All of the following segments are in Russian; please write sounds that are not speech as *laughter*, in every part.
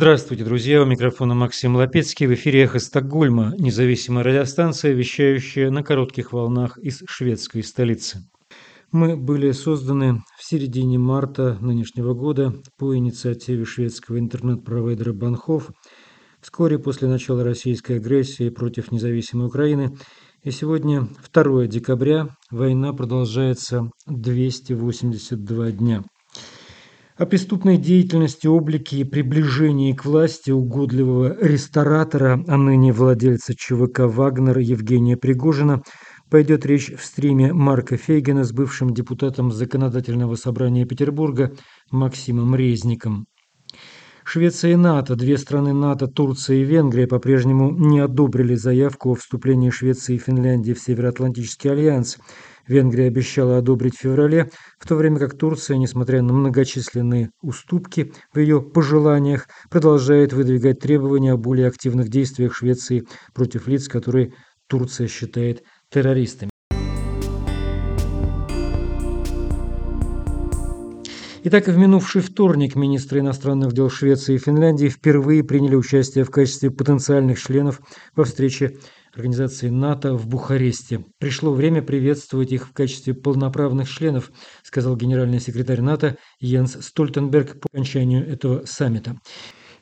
Здравствуйте, друзья! У микрофона Максим Лапецкий. В эфире «Эхо Стокгольма», независимая радиостанция, вещающая на коротких волнах из шведской столицы. Мы были созданы в середине марта нынешнего года по инициативе шведского интернет-провайдера Банхов вскоре после начала российской агрессии против независимой Украины. И сегодня, 2 декабря, война продолжается 282 дня. О преступной деятельности, облике и приближении к власти угодливого ресторатора, а ныне владельца ЧВК «Вагнер» Евгения Пригожина, пойдет речь в стриме Марка Фейгена с бывшим депутатом Законодательного собрания Петербурга Максимом Резником. Швеция и НАТО, две страны НАТО, Турция и Венгрия по-прежнему не одобрили заявку о вступлении Швеции и Финляндии в Североатлантический альянс – Венгрия обещала одобрить в феврале, в то время как Турция, несмотря на многочисленные уступки в ее пожеланиях, продолжает выдвигать требования о более активных действиях Швеции против лиц, которые Турция считает террористами. Итак, в минувший вторник министры иностранных дел Швеции и Финляндии впервые приняли участие в качестве потенциальных членов во встрече организации НАТО в Бухаресте. Пришло время приветствовать их в качестве полноправных членов, сказал генеральный секретарь НАТО Йенс Стольтенберг по окончанию этого саммита.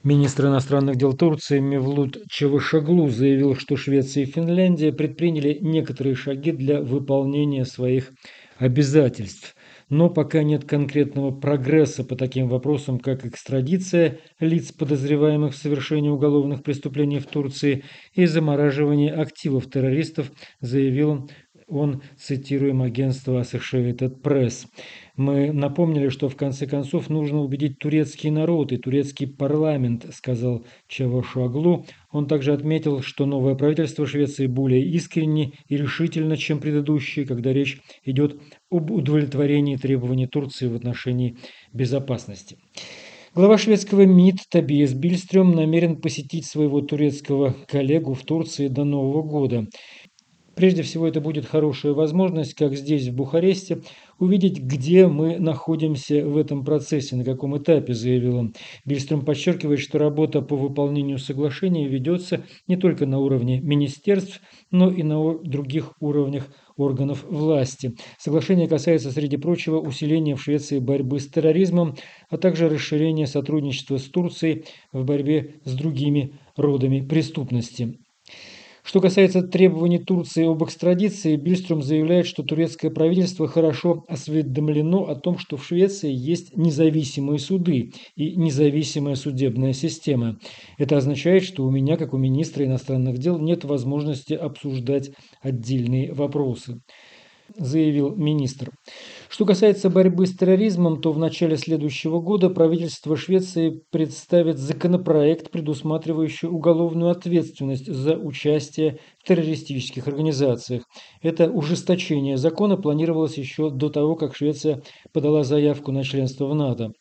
Министр иностранных дел Турции Мевлут Чавышаглу заявил, что Швеция и Финляндия предприняли некоторые шаги для выполнения своих обязательств но пока нет конкретного прогресса по таким вопросам, как экстрадиция лиц, подозреваемых в совершении уголовных преступлений в Турции и замораживание активов террористов, заявил он, цитируем агентство Associated Press. Мы напомнили, что в конце концов нужно убедить турецкий народ и турецкий парламент, сказал Чавушаглу. Он также отметил, что новое правительство Швеции более искренне и решительно, чем предыдущее, когда речь идет об удовлетворении требований Турции в отношении безопасности. Глава шведского МИД Табиес Бильстрём намерен посетить своего турецкого коллегу в Турции до Нового года. Прежде всего, это будет хорошая возможность, как здесь, в Бухаресте, увидеть, где мы находимся в этом процессе, на каком этапе, заявил он. Бильстром подчеркивает, что работа по выполнению соглашения ведется не только на уровне министерств, но и на других уровнях органов власти. Соглашение касается, среди прочего, усиления в Швеции борьбы с терроризмом, а также расширения сотрудничества с Турцией в борьбе с другими родами преступности. Что касается требований Турции об экстрадиции, Бильстром заявляет, что турецкое правительство хорошо осведомлено о том, что в Швеции есть независимые суды и независимая судебная система. Это означает, что у меня, как у министра иностранных дел, нет возможности обсуждать отдельные вопросы заявил министр. Что касается борьбы с терроризмом, то в начале следующего года правительство Швеции представит законопроект, предусматривающий уголовную ответственность за участие в террористических организациях. Это ужесточение закона планировалось еще до того, как Швеция подала заявку на членство в НАТО.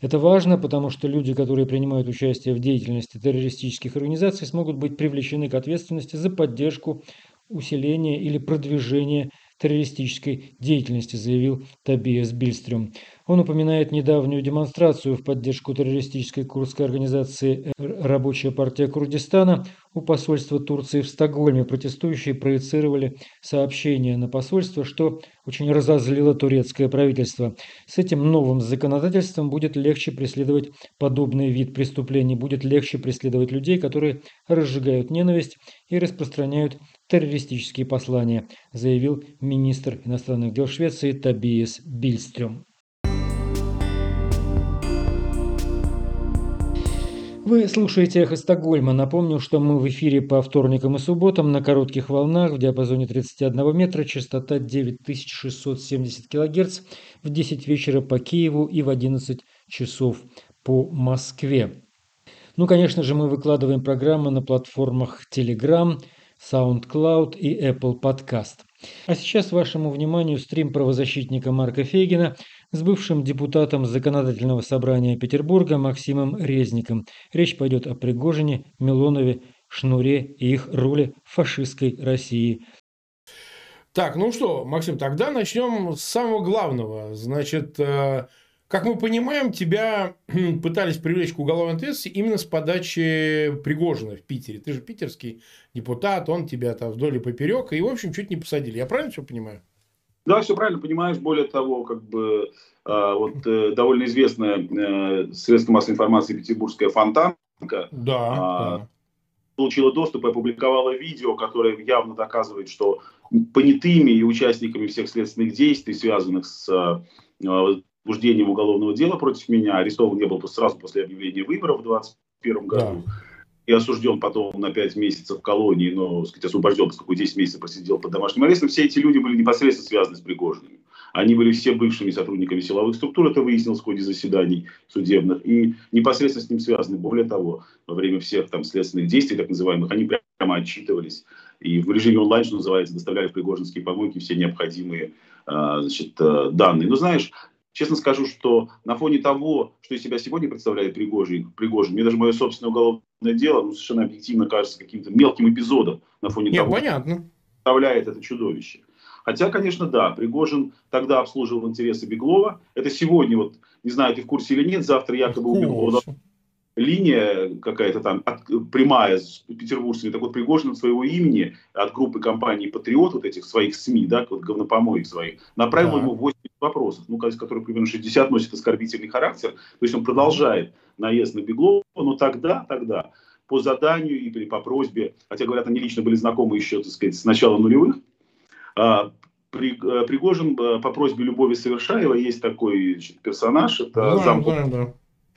Это важно, потому что люди, которые принимают участие в деятельности террористических организаций, смогут быть привлечены к ответственности за поддержку, усиление или продвижение террористической деятельности, заявил Табиас Бильстрюм. Он упоминает недавнюю демонстрацию в поддержку террористической курдской организации «Рабочая партия Курдистана» у посольства Турции в Стокгольме. Протестующие проецировали сообщение на посольство, что очень разозлило турецкое правительство. С этим новым законодательством будет легче преследовать подобный вид преступлений, будет легче преследовать людей, которые разжигают ненависть и распространяют террористические послания, заявил министр иностранных дел Швеции Табиес Бильстрём. Вы слушаете «Эхо Стокгольма». Напомню, что мы в эфире по вторникам и субботам на коротких волнах в диапазоне 31 метра, частота 9670 кГц в 10 вечера по Киеву и в 11 часов по Москве. Ну, конечно же, мы выкладываем программы на платформах Telegram, SoundCloud и Apple Podcast. А сейчас вашему вниманию стрим правозащитника Марка Фейгина с бывшим депутатом Законодательного собрания Петербурга Максимом Резником. Речь пойдет о Пригожине, Милонове, Шнуре и их роли фашистской России. Так, ну что, Максим, тогда начнем с самого главного. Значит, э, как мы понимаем, тебя *clears throat* пытались привлечь к уголовной ответственности именно с подачи Пригожина в Питере. Ты же питерский депутат, он тебя там вдоль и поперек, и, в общем, чуть не посадили. Я правильно все понимаю? Да, все правильно понимаешь. Более того, как бы э, вот э, довольно известная э, средство массовой информации петербургская Фонтанка. Да, э, да получила доступ и опубликовала видео, которое явно доказывает, что понятыми и участниками всех следственных действий, связанных с э, возбуждением уголовного дела против меня, арестован не был сразу после объявления выборов в 2021 году. Да. И осужден потом на 5 месяцев в колонии, но, сказать, освобожден, поскольку 10 месяцев просидел под домашним арестом. Все эти люди были непосредственно связаны с Пригожиным. Они были все бывшими сотрудниками силовых структур, это выяснилось в ходе заседаний судебных, и непосредственно с ним связаны. Более того, во время всех там следственных действий, так называемых, они прямо отчитывались. И в режиме онлайн, что называется, доставляли в пригожинские помойки все необходимые а, значит, э, данные. Но знаешь, честно скажу, что на фоне того, что из себя сегодня представляет Пригожин, Пригожин мне даже мое собственное уголовное дело ну, совершенно объективно кажется каким-то мелким эпизодом на фоне Нет, того, понятно. представляет это чудовище. Хотя, конечно, да, Пригожин тогда обслуживал интересы Беглова. Это сегодня, вот, не знаю, ты в курсе или нет, завтра якобы у Беглова линия какая-то там от, прямая с петербургцами, так вот Пригожин от своего имени, от группы компаний «Патриот», вот этих своих СМИ, да, вот говнопомоек своих, направил да. ему 8 вопросов, ну, из которых примерно 60 носит оскорбительный характер, то есть он продолжает наезд на Беглова, но тогда, тогда, по заданию или по просьбе, хотя, говорят, они лично были знакомы еще, так сказать, с начала нулевых, а, э, Пригожин э, по просьбе Любови Совершаева есть такой персонаж, это да, зам... Да, да.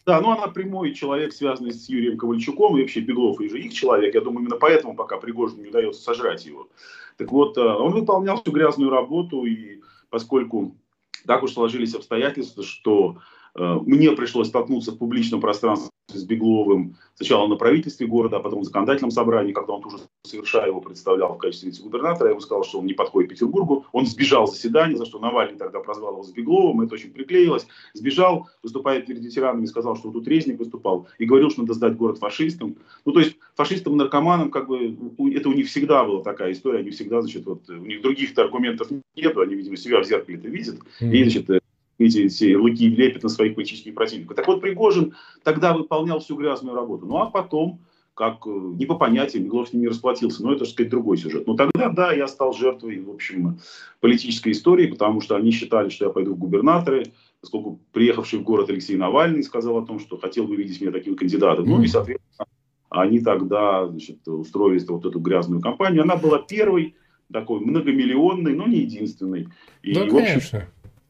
Да, ну она прямой человек, связанный с Юрием Ковальчуком, и вообще Беглов и же их человек. Я думаю, именно поэтому пока Пригожину не удается сожрать его. Так вот, э, он выполнял всю грязную работу, и поскольку так уж сложились обстоятельства, что мне пришлось столкнуться в публичном пространстве с Бегловым сначала на правительстве города, а потом в законодательном собрании, когда он тоже совершая его представлял в качестве вице-губернатора. Я ему сказал, что он не подходит Петербургу. Он сбежал с заседания, за что Навальный тогда прозвал его с Бегловым. Это очень приклеилось. Сбежал, выступая перед ветеранами, сказал, что тут Резник выступал и говорил, что надо сдать город фашистам. Ну, то есть фашистам наркоманам, как бы, это у них всегда была такая история. Они всегда, значит, вот, у них других аргументов нет, они, видимо, себя в зеркале это видят. Mm-hmm. И, значит, эти, эти ярлыки лепят на своих политических противников. Так вот, Пригожин тогда выполнял всю грязную работу. Ну, а потом, как э, не по понятиям, Миглов с ним не расплатился. Но это, так сказать, другой сюжет. Но тогда, да, я стал жертвой, в общем, политической истории, потому что они считали, что я пойду в губернаторы, поскольку приехавший в город Алексей Навальный сказал о том, что хотел бы видеть меня таким кандидатом. Ну и, соответственно, они тогда значит, устроили вот эту грязную кампанию. Она была первой, такой многомиллионной, но не единственной. И, да, в общем, конечно.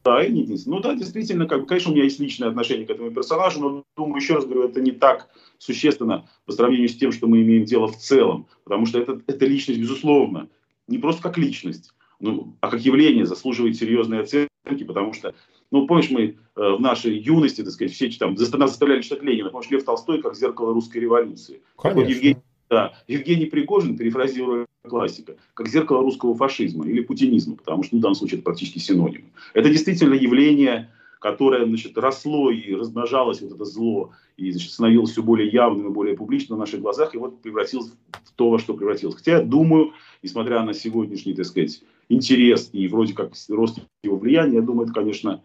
Да, и не единственное. Ну да, действительно, как бы, конечно, у меня есть личное отношение к этому персонажу, но думаю, еще раз говорю, это не так существенно по сравнению с тем, что мы имеем дело в целом. Потому что это, эта личность, безусловно, не просто как личность, ну, а как явление заслуживает серьезной оценки, потому что, ну, помнишь, мы э, в нашей юности, так сказать, все там, нас заставляли читать Ленина, помнишь, Лев Толстой как зеркало русской революции. Конечно. Вот Евгений да, Евгений Пригожин, перефразируя классика, как зеркало русского фашизма или путинизма, потому что в данном случае это практически синоним. Это действительно явление, которое значит, росло и размножалось, вот это зло, и значит, становилось все более явным и более публичным на наших глазах, и вот превратилось в то, во что превратилось. Хотя я думаю, несмотря на сегодняшний, так сказать, интерес и вроде как рост его влияния, я думаю, это, конечно,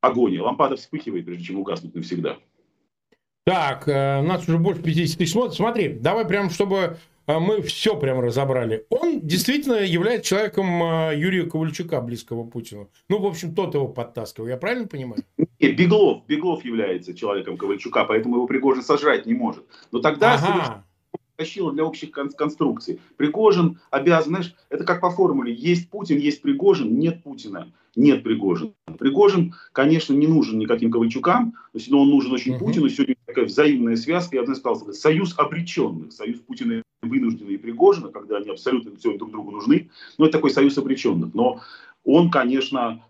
агония. Лампада вспыхивает, прежде чем угаснуть навсегда. Так, э, у нас уже больше 50 тысяч смотрит. Смотри, давай прям, чтобы э, мы все прям разобрали. Он действительно является человеком э, Юрия Ковальчука, близкого Путину. Ну, в общем, тот его подтаскивал. Я правильно понимаю? Нет, Беглов. Беглов является человеком Ковальчука, поэтому его Пригожин сожрать не может. Но тогда ага тащила для общих конструкций. Пригожин обязан, знаешь, это как по формуле, есть Путин, есть Пригожин, нет Путина, нет Пригожина. Пригожин, конечно, не нужен никаким Ковальчукам, но он нужен очень uh-huh. Путину. Сегодня такая взаимная связка, я бы сказал, союз обреченных, союз Путина вынужденный и Пригожина, когда они абсолютно друг другу нужны, но это такой союз обреченных. Но он, конечно,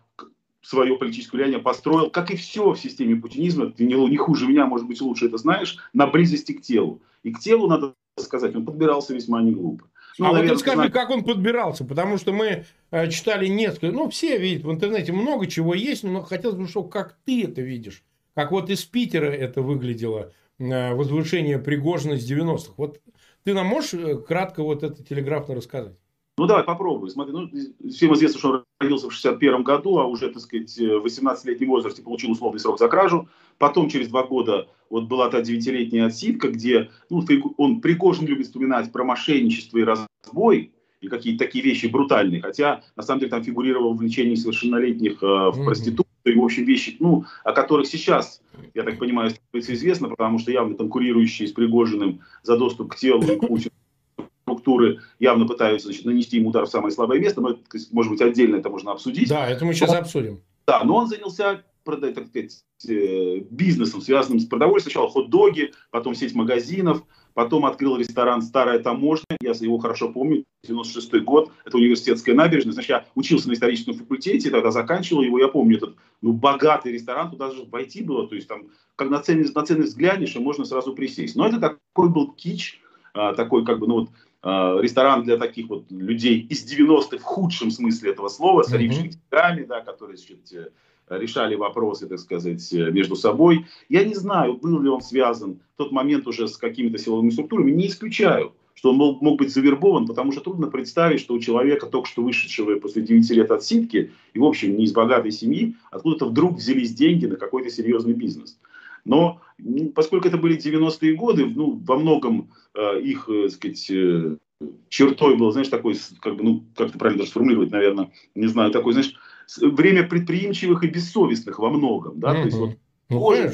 свое политическое влияние построил, как и все в системе путинизма, ты не, не хуже меня, может быть, лучше это знаешь, на близости к телу. И к телу надо сказать, он подбирался весьма не глупо. Ну, а наверное, вот скажи, знаю... как он подбирался, потому что мы э, читали несколько, ну, все видят в интернете много чего есть, но хотелось бы, чтобы как ты это видишь, как вот из Питера это выглядело, э, возвышение Пригожина с 90-х. Вот ты нам можешь э, кратко вот это телеграфно рассказать? Ну давай попробуй. Смотри, ну, всем известно, что он родился в 61 году, а уже, так сказать, в 18-летнем возрасте получил условный срок за кражу. Потом, через два года, вот была та девятилетняя отсидка, где ну, он Пригожин любит вспоминать про мошенничество и разбой, и какие-то такие вещи брутальные. Хотя, на самом деле, там фигурировало увлечение совершеннолетних э, в mm-hmm. проституцию, и, в общем, вещи, ну, о которых сейчас, я так понимаю, становится известно, потому что явно конкурирующие с Пригожиным за доступ к телу и к Путину структуры явно пытаются значит, нанести ему удар в самое слабое место, но, может быть, отдельно это можно обсудить. Да, это мы сейчас но, обсудим. Да, но он занялся так сказать, э, бизнесом, связанным с продовольствием. Сначала хот-доги, потом сеть магазинов, потом открыл ресторан «Старая таможня», я его хорошо помню, 96 год, это университетская набережная. Значит, я учился на историческом факультете, тогда заканчивал его, я помню этот ну, богатый ресторан, туда даже войти было, то есть там, как на цены, на цены взглянешь, и можно сразу присесть. Но это такой был кич, а, такой как бы, ну вот, ресторан для таких вот людей из 90-х в худшем смысле этого слова, с олившими деньгами, да, которые значит, э, решали вопросы, так сказать, э, между собой. Я не знаю, был ли он связан в тот момент уже с какими-то силовыми структурами, не исключаю, что он мог, мог быть завербован, потому что трудно представить, что у человека, только что вышедшего после 9 лет отсидки, и, в общем, не из богатой семьи, откуда-то вдруг взялись деньги на какой-то серьезный бизнес. Но поскольку это были 90-е годы, ну, во многом э, их, э, сказать, э, чертой было, знаешь, такой, как бы, ну, как это правильно даже сформулировать, наверное, не знаю, такой, знаешь, время предприимчивых и бессовестных во многом, да, mm-hmm. то есть вот ну, кожа,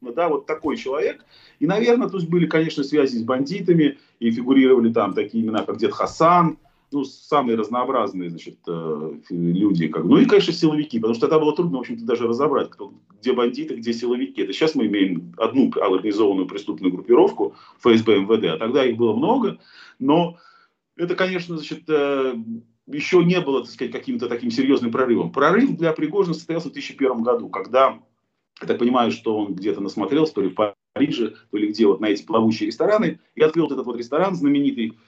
да, вот такой человек. И, наверное, тут были, конечно, связи с бандитами, и фигурировали там такие имена, как Дед Хасан, ну, самые разнообразные, значит, э, люди, как, ну и, конечно, силовики, потому что тогда было трудно, в общем-то, даже разобрать, кто, где бандиты, где силовики. Это сейчас мы имеем одну организованную преступную группировку ФСБ, МВД, а тогда их было много, но это, конечно, значит, э, еще не было, так сказать, каким-то таким серьезным прорывом. Прорыв для Пригожина состоялся в 2001 году, когда, я так понимаю, что он где-то насмотрелся, то ли в Париже, то ли где, вот на эти плавучие рестораны, и открыл вот этот вот ресторан знаменитый,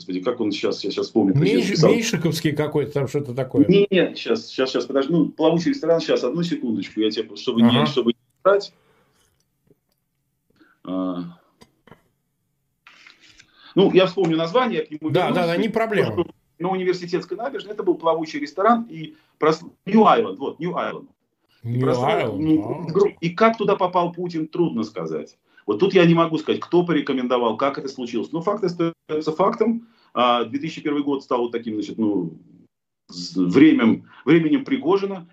Господи, как он сейчас, я сейчас вспомню. Меньш, Меньшиковский какой-то там что-то такое. Нет, сейчас, сейчас, сейчас, подожди. Ну, плавучий ресторан, сейчас, одну секундочку, я тебе, чтобы ага. не, чтобы не брать. А... Ну, я вспомню название, к нему Да, да, да, не проблема. На университетской набережной это был плавучий ресторан и прос... New Island, вот, New Island. New и, Island, ну, и как туда попал Путин, трудно сказать. Вот тут я не могу сказать, кто порекомендовал, как это случилось. Но факт остается фактом. 2001 а, год стал вот таким, значит, ну, временем, временем Пригожина.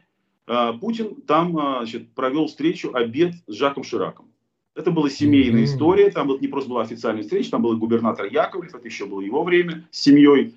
А, Путин там а, значит, провел встречу, обед с Жаком Шираком. Это была семейная mm-hmm. история, там вот не просто была официальная встреча, там был губернатор Яковлев, это еще было его время, с семьей,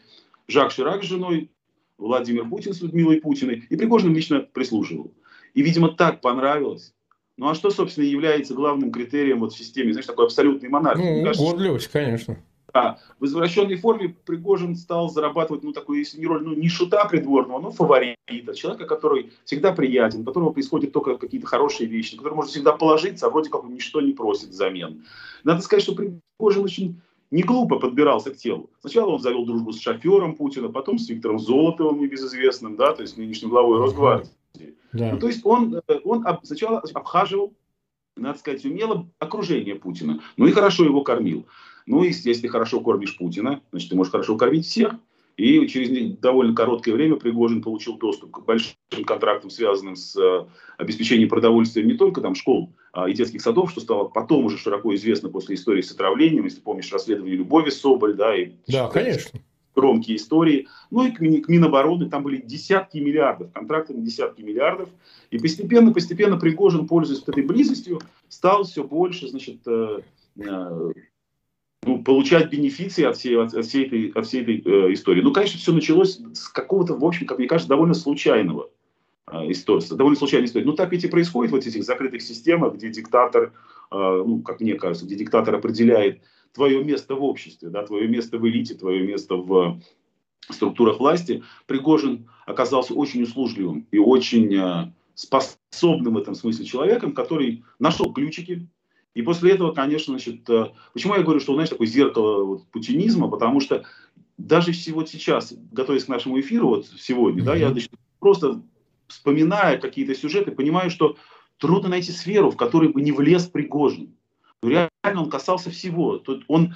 Жак Ширак с женой, Владимир Путин с Людмилой Путиной, и Пригожин лично прислуживал. И, видимо, так понравилось, ну а что, собственно, является главным критерием вот в системе, знаешь, такой абсолютной монархии? Ну, кажется, гордливость, конечно. Да, в извращенной форме Пригожин стал зарабатывать, ну, такую, если не роль, ну, не шута придворного, но фаворита, человека, который всегда приятен, у которого происходят только какие-то хорошие вещи, на которого можно всегда положиться, а вроде как он ничто не просит взамен. Надо сказать, что Пригожин очень не глупо подбирался к телу. Сначала он завел дружбу с шофером Путина, потом с Виктором Золотовым, небезызвестным, да, то есть нынешним главой Росгвардии. Да. Ну, то есть он, э, он сначала обхаживал, надо сказать, умело окружение Путина. Ну и хорошо его кормил. Ну, и если хорошо кормишь Путина, значит, ты можешь хорошо кормить всех. И через довольно короткое время Пригожин получил доступ к большим контрактам, связанным с э, обеспечением продовольствия не только там школ а, и детских садов, что стало потом уже широко известно после истории с отравлением, если помнишь расследование Любови Соболь, да, и да, конечно громкие истории. Ну и к, к Минобороны там были десятки миллиардов, контракты на десятки миллиардов. И постепенно, постепенно Пригожин, пользуясь этой близостью, стал все больше, значит, э, э, ну, получать бенефиции от всей, от, от всей этой, от всей этой э, истории. Ну, конечно, все началось с какого-то, в общем, как мне кажется, довольно случайного э, истории, довольно случайной истории. Ну, так ведь и происходит в этих закрытых системах, где диктатор, э, ну, как мне кажется, где диктатор определяет твое место в обществе, да, твое место в элите, твое место в структурах власти, Пригожин оказался очень услужливым и очень э, способным в этом смысле человеком, который нашел ключики. И после этого, конечно, значит, э, почему я говорю, что, знаешь, такое зеркало вот, путинизма, потому что даже вот сейчас, готовясь к нашему эфиру, вот сегодня, mm-hmm. да, я значит, просто вспоминая какие-то сюжеты, понимаю, что трудно найти сферу, в которой бы не влез Пригожин. Реально он касался всего. Тут он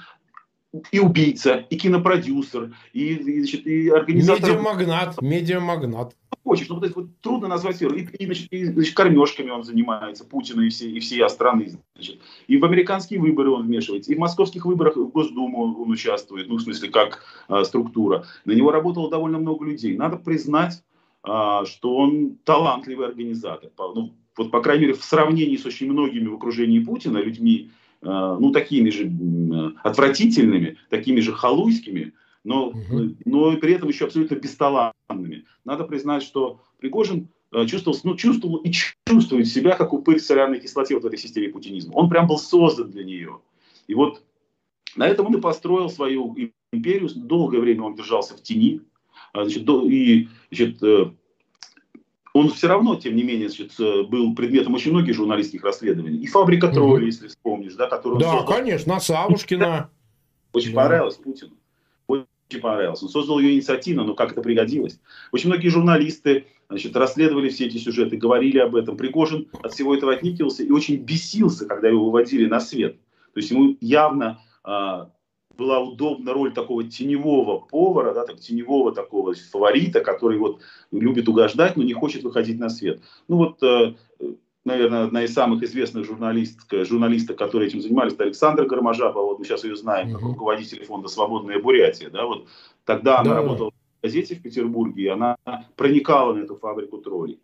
и убийца, и кинопродюсер, и, и, значит, и организатор... Медиамагнат, медиамагнат. Хочешь, ну, вот, вот, трудно назвать сферу. И, и, значит, и значит, кормежками он занимается, Путина и всей, и всей страны. Значит. И в американские выборы он вмешивается, и в московских выборах в Госдуму он участвует, ну, в смысле, как а, структура. На него работало довольно много людей. Надо признать, а, что он талантливый организатор. Ну, вот, по крайней мере, в сравнении с очень многими в окружении Путина людьми, ну, такими же отвратительными, такими же халуйскими, но, угу. но при этом еще абсолютно бесталанными. Надо признать, что Пригожин а, чувствовал, ну, чувствовал и чувствует себя как упырь соляной кислоте вот в этой системе путинизма. Он прям был создан для нее. И вот на этом он и построил свою империю. Долгое время он держался в тени. Значит, и значит, э, он все равно, тем не менее, значит, э, был предметом очень многих журналистских расследований. И фабрика троллей, если вспомнишь, да, которую... Да, создал. конечно, Савушкина. *laughs* Очень да. понравилось Путину. Очень понравилось. Он создал ее инициативно, но как это пригодилось. Очень многие журналисты значит, расследовали все эти сюжеты, говорили об этом. Пригожин от всего этого отникивался и очень бесился, когда его выводили на свет. То есть ему явно а, была удобна роль такого теневого повара, да, так, теневого такого фаворита, который вот любит угождать, но не хочет выходить на свет. Ну вот, э, наверное, одна из самых известных журналисток, журналисток, которые этим занимались, это Александра Гармажапа, вот мы сейчас ее знаем, как руководитель фонда «Свободная Бурятия». Да, вот, тогда да. она работала в газете в Петербурге, и она проникала на эту фабрику троллей.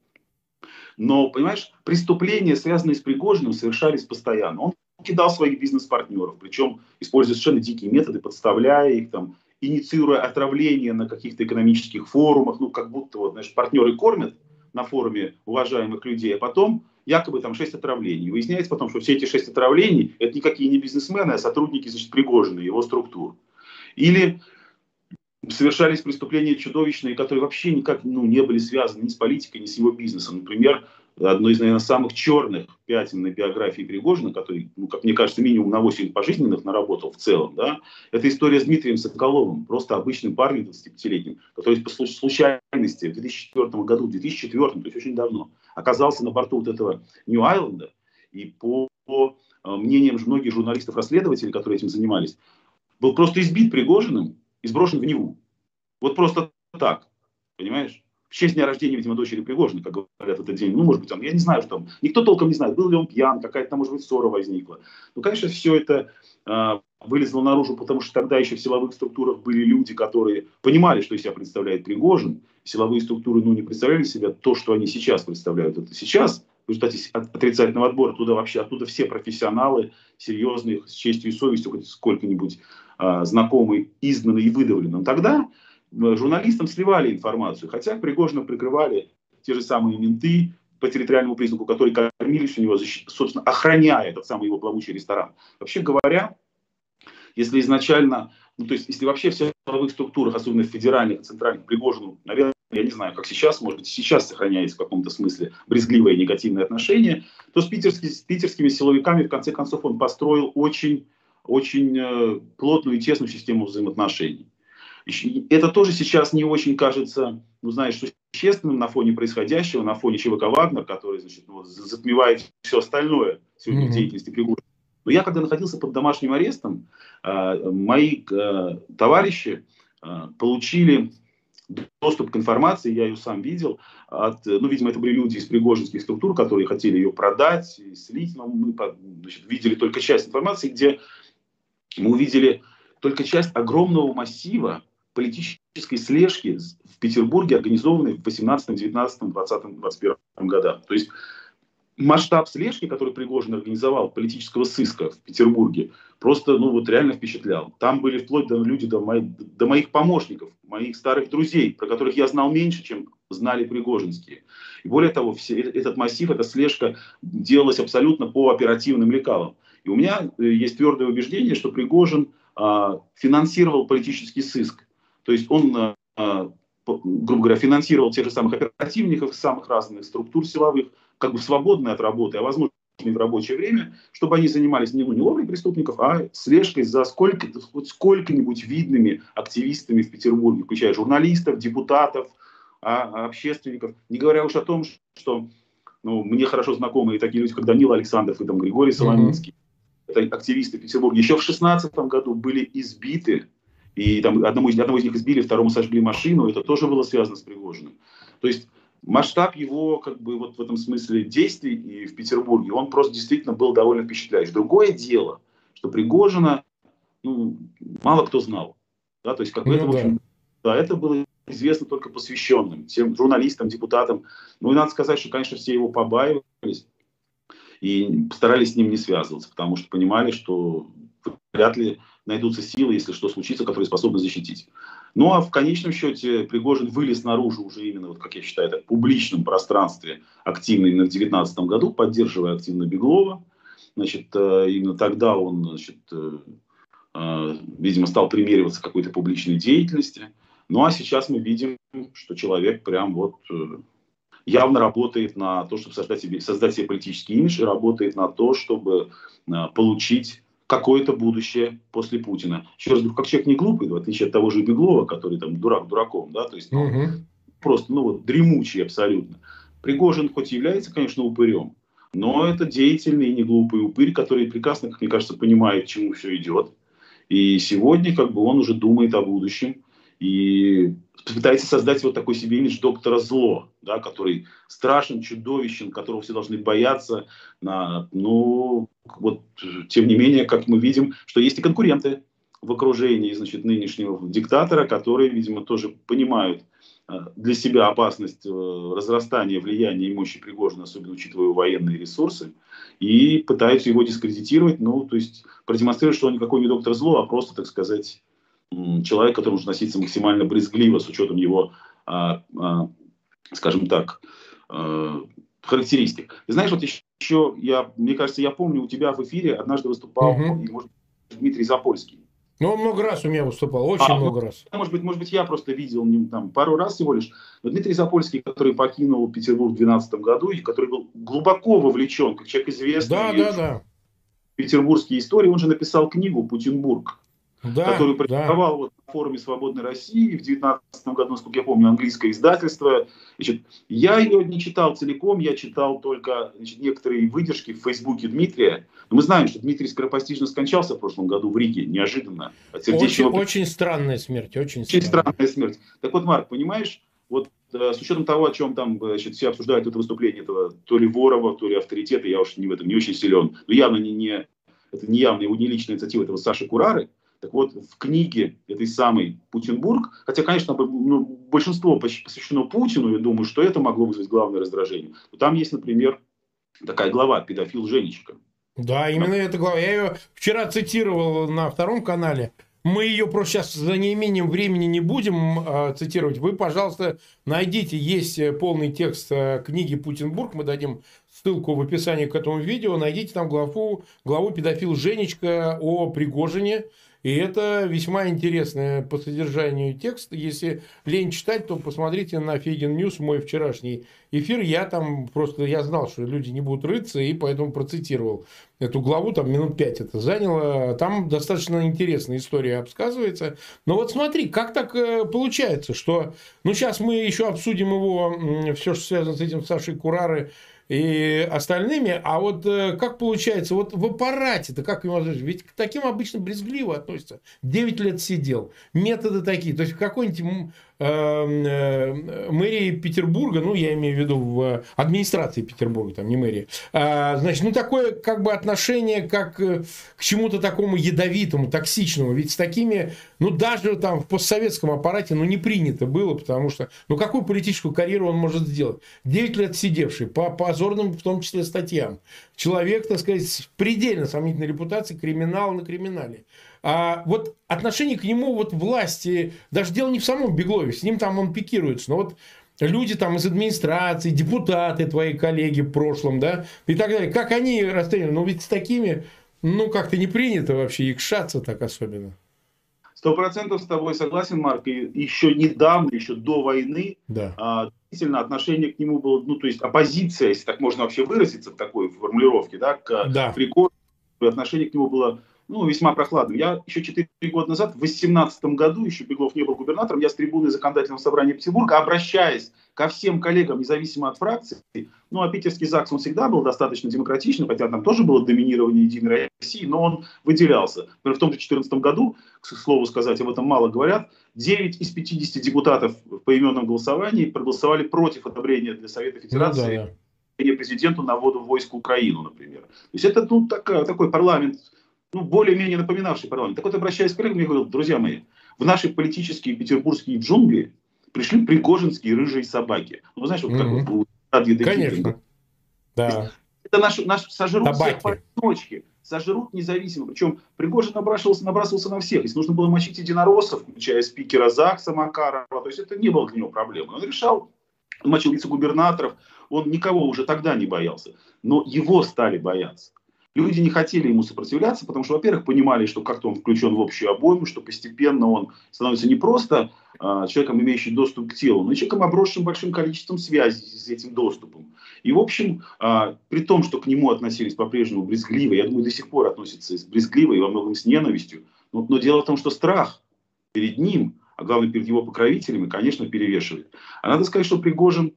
Но, понимаешь, преступления, связанные с Пригожиным, совершались постоянно. Он кидал своих бизнес-партнеров, причем используя совершенно дикие методы, подставляя их, там, инициируя отравление на каких-то экономических форумах, ну, как будто, вот, знаешь, партнеры кормят на форуме уважаемых людей, а потом якобы там шесть отравлений. Выясняется потом, что все эти шесть отравлений – это никакие не бизнесмены, а сотрудники, значит, Пригожина, его структур. Или совершались преступления чудовищные, которые вообще никак ну, не были связаны ни с политикой, ни с его бизнесом. Например, одно из, наверное, самых черных пятен на биографии Пригожина, который, ну, как мне кажется, минимум на 8 пожизненных наработал в целом, да, это история с Дмитрием Соколовым, просто обычным парнем 25-летним, который по случайности в 2004 году, в 2004, то есть очень давно, оказался на борту вот этого Нью-Айленда, и по, по э, мнениям многих журналистов-расследователей, которые этим занимались, был просто избит Пригожиным и сброшен в Неву. Вот просто так, понимаешь? В честь дня рождения, видимо, дочери Пригожина, как говорят этот день. Ну, может быть, там, я не знаю, что там. Никто толком не знает, был ли он пьян, какая-то, может быть, ссора возникла. Ну, конечно, все это э, вылезло наружу, потому что тогда еще в силовых структурах были люди, которые понимали, что из себя представляет Пригожин. Силовые структуры, ну, не представляли себя то, что они сейчас представляют. Это сейчас, в результате отрицательного отбора, туда вообще, оттуда все профессионалы, серьезные, с честью и совестью, хоть сколько-нибудь э, знакомые, изгнаны и выдавлены. Но тогда журналистам сливали информацию, хотя Пригожина прикрывали те же самые менты по территориальному признаку, которые кормились у него, собственно, охраняя этот самый его плавучий ресторан. Вообще говоря, если изначально, ну, то есть, если вообще в силовых структурах, особенно в федеральных, центральных, Пригожину, наверное, я не знаю, как сейчас, может быть, сейчас сохраняется в каком-то смысле брезгливое негативное отношение, то с, питерски, с питерскими силовиками, в конце концов, он построил очень, очень э, плотную и тесную систему взаимоотношений. Это тоже сейчас не очень кажется, ну, знаешь, существенным на фоне происходящего, на фоне ЧВК «Вагнер», который, значит, ну, затмевает все остальное сегодня mm-hmm. в деятельности Пригожина. Но я, когда находился под домашним арестом, э, мои э, товарищи э, получили доступ к информации, я ее сам видел, от, ну, видимо, это были люди из пригожинских структур, которые хотели ее продать, слить, но мы значит, видели только часть информации, где мы увидели только часть огромного массива политической слежки в Петербурге, организованной в 18, 19, 20, 21 годах. То есть масштаб слежки, который Пригожин организовал, политического сыска в Петербурге, просто, ну, вот реально впечатлял. Там были вплоть до люди, до, моих, до моих помощников, моих старых друзей, про которых я знал меньше, чем знали пригожинские. И более того, все, э, этот массив, эта слежка делалась абсолютно по оперативным лекалам. И у меня э, есть твердое убеждение, что Пригожин а, финансировал политический сыск. То есть он, а, а, грубо говоря, финансировал тех же самых оперативников самых разных структур силовых, как бы свободные от работы, а возможно в рабочее время, чтобы они занимались не, ну, не ловлей преступников, а слежкой за сколько, хоть сколько-нибудь видными активистами в Петербурге, включая журналистов, депутатов, а, общественников. Не говоря уж о том, что ну, мне хорошо знакомы такие люди, как Данила Александров и там, Григорий Соломинский. Mm-hmm это активисты в Петербурге, еще в 16 году были избиты, и там одному из, одного из них избили, второму сожгли машину, это тоже было связано с Пригожиным. То есть масштаб его, как бы, вот в этом смысле действий и в Петербурге, он просто действительно был довольно впечатляющий. Другое дело, что Пригожина, ну, мало кто знал. Да, то есть, как бы ну, это, да. в общем, да, это было известно только посвященным, тем журналистам, депутатам. Ну и надо сказать, что, конечно, все его побаивались и старались с ним не связываться, потому что понимали, что вряд ли найдутся силы, если что случится, которые способны защитить. Ну а в конечном счете Пригожин вылез наружу уже именно, вот, как я считаю, так, в публичном пространстве активно именно в 2019 году, поддерживая активно Беглова. Значит, э, именно тогда он, значит, э, э, видимо, стал примериваться к какой-то публичной деятельности. Ну а сейчас мы видим, что человек прям вот явно работает на то, чтобы создать себе, создать себе политический имидж и работает на то, чтобы получить какое-то будущее после Путина. Еще раз говорю, как человек не глупый, в отличие от того же Беглова, который там дурак дураком, да, то есть ну, угу. просто, ну вот, дремучий абсолютно. Пригожин хоть является, конечно, упырем, но это деятельный и не глупый упырь, который прекрасно, как мне кажется, понимает, к чему все идет. И сегодня как бы он уже думает о будущем. И пытается создать вот такой себе имидж доктора зло, да, который страшен, чудовищен, которого все должны бояться. На, ну, вот, тем не менее, как мы видим, что есть и конкуренты в окружении значит, нынешнего диктатора, которые, видимо, тоже понимают э, для себя опасность э, разрастания влияния и мощи Пригожина, особенно учитывая военные ресурсы, и пытаются его дискредитировать, ну, то есть продемонстрировать, что он никакой не доктор зло, а просто, так сказать, человек, к которому нужно относиться максимально брезгливо с учетом его, а, а, скажем так, а, характеристик. И знаешь, вот еще, я, мне кажется, я помню, у тебя в эфире однажды выступал угу. может, Дмитрий Запольский. Ну, он много раз у меня выступал, очень а, много ну, раз. Может быть, может быть, я просто видел там пару раз всего лишь. Но Дмитрий Запольский, который покинул Петербург в 2012 году, и который был глубоко вовлечен, как человек известный да, да, да. петербургские истории, он же написал книгу «Путинбург» да, который публиковал да. вот на форуме «Свободной России» в 2019 году, насколько я помню, английское издательство. Значит, я ее не читал целиком, я читал только значит, некоторые выдержки в Фейсбуке Дмитрия. Но мы знаем, что Дмитрий скоропостижно скончался в прошлом году в Риге, неожиданно. От сердечного... очень, очень странная смерть, очень, очень странная. странная смерть. Так вот, Марк, понимаешь, вот э, с учетом того, о чем там значит, все обсуждают это выступление этого то ли Ворова, то ли авторитета, я уж не в этом не очень силен, но явно не, не это не явно его не личная инициатива этого Саши Курары, так вот, в книге этой самой Путинбург, хотя, конечно, ну, большинство посвящено Путину, я думаю, что это могло вызвать главное раздражение. Но там есть, например, такая глава «Педофил Женечка». Да, именно эта глава. Я ее вчера цитировал на втором канале. Мы ее просто сейчас за неимением времени не будем э, цитировать. Вы, пожалуйста, найдите, есть э, полный текст э, книги Путинбург. Мы дадим ссылку в описании к этому видео. Найдите там главу, главу «Педофил Женечка» о Пригожине. И это весьма интересный по содержанию текст. Если лень читать, то посмотрите на Фейгин News, мой вчерашний эфир. Я там просто, я знал, что люди не будут рыться, и поэтому процитировал эту главу, там минут пять это заняло. Там достаточно интересная история обсказывается. Но вот смотри, как так э, получается, что... Ну, сейчас мы еще обсудим его, все, что связано с этим Сашей Курары, и остальными. А вот э, как получается, вот в аппарате-то как его Ведь к таким обычно брезгливо относятся. 9 лет сидел. Методы такие. То есть какой-нибудь мэрии Петербурга, ну, я имею в виду в администрации Петербурга, там не мэрии, а, значит, ну, такое как бы отношение как э, к чему-то такому ядовитому, токсичному. Ведь с такими, ну, даже там в постсоветском аппарате, ну, не принято было, потому что, ну, какую политическую карьеру он может сделать? 9 лет сидевший по позорным, в том числе, статьям. Человек, так сказать, с предельно сомнительной репутацией, криминал на криминале. А вот отношение к нему вот власти, даже дело не в самом Беглове, с ним там он пикируется, но вот люди там из администрации, депутаты твои коллеги в прошлом, да, и так далее, как они расстреливают, ну ведь с такими, ну как-то не принято вообще икшаться так особенно. Сто процентов с тобой согласен, Марк. И еще недавно, еще до войны, да. а, действительно отношение к нему было, ну, то есть оппозиция, если так можно вообще выразиться в такой формулировке, да, к да. Пригожину, отношение к нему было ну, весьма прохладным. Я еще 4 года назад, в 2018 году, еще Беглов не был губернатором, я с трибуны законодательного собрания Петербурга, обращаясь ко всем коллегам, независимо от фракции, ну, а питерский ЗАГС, он всегда был достаточно демократичным, хотя там тоже было доминирование Единой России, но он выделялся. Например, в том же 2014 году, к слову сказать, об этом мало говорят, 9 из 50 депутатов в поименном голосовании проголосовали против одобрения для Совета Федерации ну, да, да. президенту на вводу войск в Украину, например. То есть это ну, так, такой парламент ну, более-менее напоминавший парламент. Так вот, обращаясь к коллегам, я говорил, друзья мои, в наши политические петербургские джунгли пришли пригожинские рыжие собаки. Ну, знаешь, вот mm-hmm. как вот Конечно. Да. Это наш, наш сожрут Табаки. всех поодиночке, сожрут независимо. Причем Пригожин набрасывался, набрасывался на всех. Если нужно было мочить единороссов, включая спикера ЗАГСа Макарова, то есть это не было для него проблемой. Он решал, он мочил вице-губернаторов, он никого уже тогда не боялся. Но его стали бояться. Люди не хотели ему сопротивляться, потому что, во-первых, понимали, что как-то он включен в общую обойму, что постепенно он становится не просто э, человеком, имеющим доступ к телу, но и человеком, обросшим большим количеством связей с этим доступом. И, в общем, э, при том, что к нему относились по-прежнему брезгливо, я думаю, до сих пор относятся брезгливо и во многом с ненавистью, но, но дело в том, что страх перед ним, а главное перед его покровителями, конечно, перевешивает. А надо сказать, что Пригожин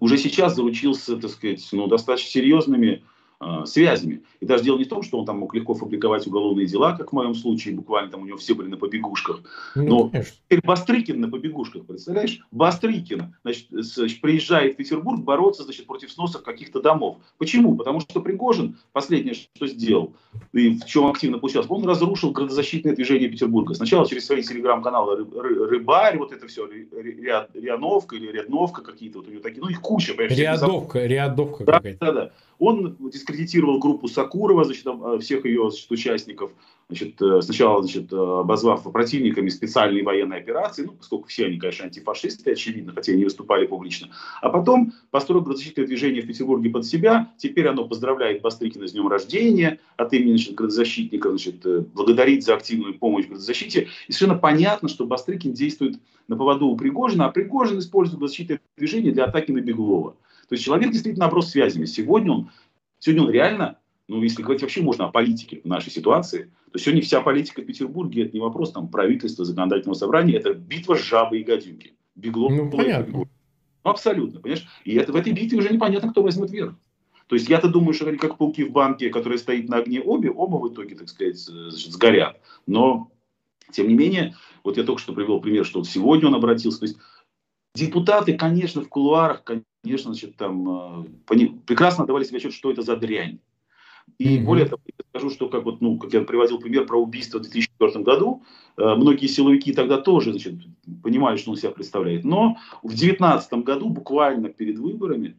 уже сейчас заручился, так сказать, ну, достаточно серьезными э, связями. И даже дело не в том, что он там мог легко фабриковать уголовные дела, как в моем случае, буквально там у него все были на побегушках. Ну, Но ну, теперь Бастрыкин на побегушках, представляешь? Бастрыкин, значит, значит, приезжает в Петербург бороться, значит, против сносов каких-то домов. Почему? Потому что Пригожин последнее, что сделал, и в чем активно получалось, он разрушил градозащитное движение Петербурга. Сначала через свои телеграм-каналы Рыбарь, вот это все, Риановка или Рядновка какие-то, вот у него такие, ну их куча. Рядовка, Рядовка да, какая-то. Да, да. Он дискредитировал группу Сакурова, значит, э, всех ее значит, участников, значит, э, сначала значит, э, обозвав противниками специальной военной операции, ну, поскольку все они, конечно, антифашисты, очевидно, хотя они выступали публично. А потом построил градозащитное движение в Петербурге под себя. Теперь оно поздравляет Бастрыкина с днем рождения от имени значит, градозащитников, значит, благодарит за активную помощь в градозащите. И совершенно понятно, что Бастрыкин действует на поводу у Пригожина, а Пригожин использует градозащитное движение для атаки на Беглова. То есть человек действительно оброс связями. Сегодня он, сегодня он реально, ну если говорить вообще можно о политике в нашей ситуации, то сегодня вся политика в Петербурге это не вопрос там правительства, законодательного собрания, это битва с жабой и гадюки. Беглов, ну, понятно. Ну, абсолютно, понимаешь? И это, в этой битве уже непонятно, кто возьмет верх. То есть я-то думаю, что они как пауки в банке, которые стоят на огне обе, оба в итоге, так сказать, значит, сгорят. Но, тем не менее, вот я только что привел пример, что вот сегодня он обратился. То есть депутаты, конечно, в кулуарах, конечно, значит, там э, прекрасно давали себе отчет, что это за дрянь. И mm-hmm. более того, я скажу, что как вот, ну, как я приводил пример про убийство в 2004 году, э, многие силовики тогда тоже, значит, понимали, что он себя представляет. Но в 2019 году, буквально перед выборами,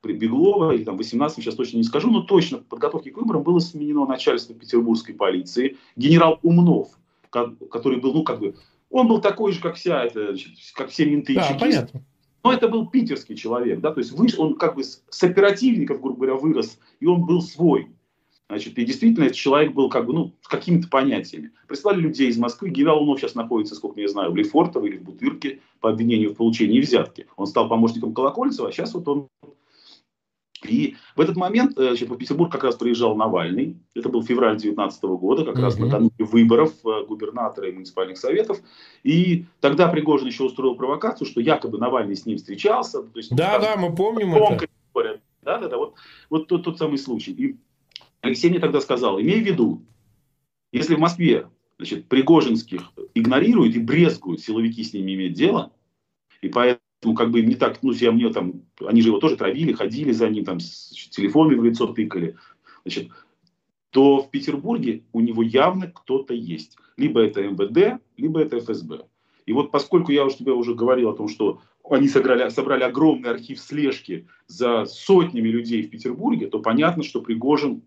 при Беглова, или там в 18 сейчас точно не скажу, но точно в подготовке к выборам было сменено начальство петербургской полиции. Генерал Умнов, который был, ну, как бы, он был такой же, как вся это, значит, как все менты да, понятно. Но это был питерский человек, да, то есть выш, он как бы с, оперативников, грубо говоря, вырос, и он был свой. Значит, и действительно этот человек был как бы, ну, с какими-то понятиями. Прислали людей из Москвы, генерал Лунов сейчас находится, сколько я знаю, в Лефортово или в Бутырке по обвинению в получении взятки. Он стал помощником Колокольцева, а сейчас вот он и в этот момент э, значит, в Петербург как раз приезжал Навальный. Это был февраль 2019 года, как mm-hmm. раз накануне выборов э, губернатора и муниципальных советов. И тогда Пригожин еще устроил провокацию, что якобы Навальный с ним встречался. То есть, да, да, мы помним это. Да, да, да, вот, вот тот, тот самый случай. И Алексей мне тогда сказал, имей в виду, если в Москве значит, Пригожинских игнорируют и брезгуют, силовики с ними имеют дело, и поэтому ну, как бы не так, ну, я мне там, они же его тоже травили, ходили за ним, там, с телефонами в лицо тыкали, значит, то в Петербурге у него явно кто-то есть. Либо это МВД, либо это ФСБ. И вот поскольку я уже тебе уже говорил о том, что они собрали, собрали огромный архив слежки за сотнями людей в Петербурге, то понятно, что Пригожин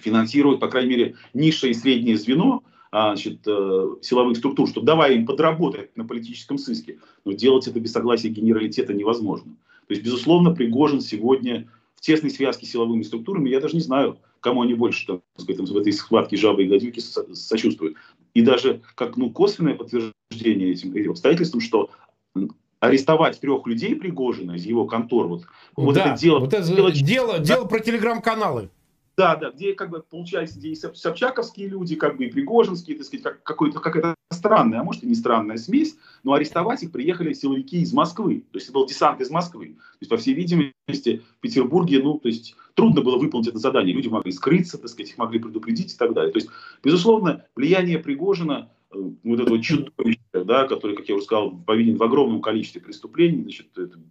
финансирует, по крайней мере, низшее и среднее звено, значит, э, силовых структур, что давай им подработать на политическом сыске. Но делать это без согласия генералитета невозможно. То есть, безусловно, Пригожин сегодня в тесной связке с силовыми структурами, я даже не знаю, кому они больше так сказать, в этой схватке жабы и гадюки сочувствуют. И даже как ну, косвенное подтверждение этим, этим обстоятельствам, что арестовать трех людей Пригожина из его контор, вот, вот да, это дело... Вот это дело, дело, дело про телеграм-каналы. Да, да, где как бы получается, где и собчаковские люди, как бы и пригожинские, так сказать, как, какой-то, какая-то странная, а может и не странная смесь, но арестовать их приехали силовики из Москвы, то есть это был десант из Москвы. То есть, по всей видимости, в Петербурге, ну, то есть трудно было выполнить это задание, люди могли скрыться, так сказать, их могли предупредить и так далее. То есть, безусловно, влияние Пригожина э, вот этого чудовища, да, который, как я уже сказал, повинен в огромном количестве преступлений, значит,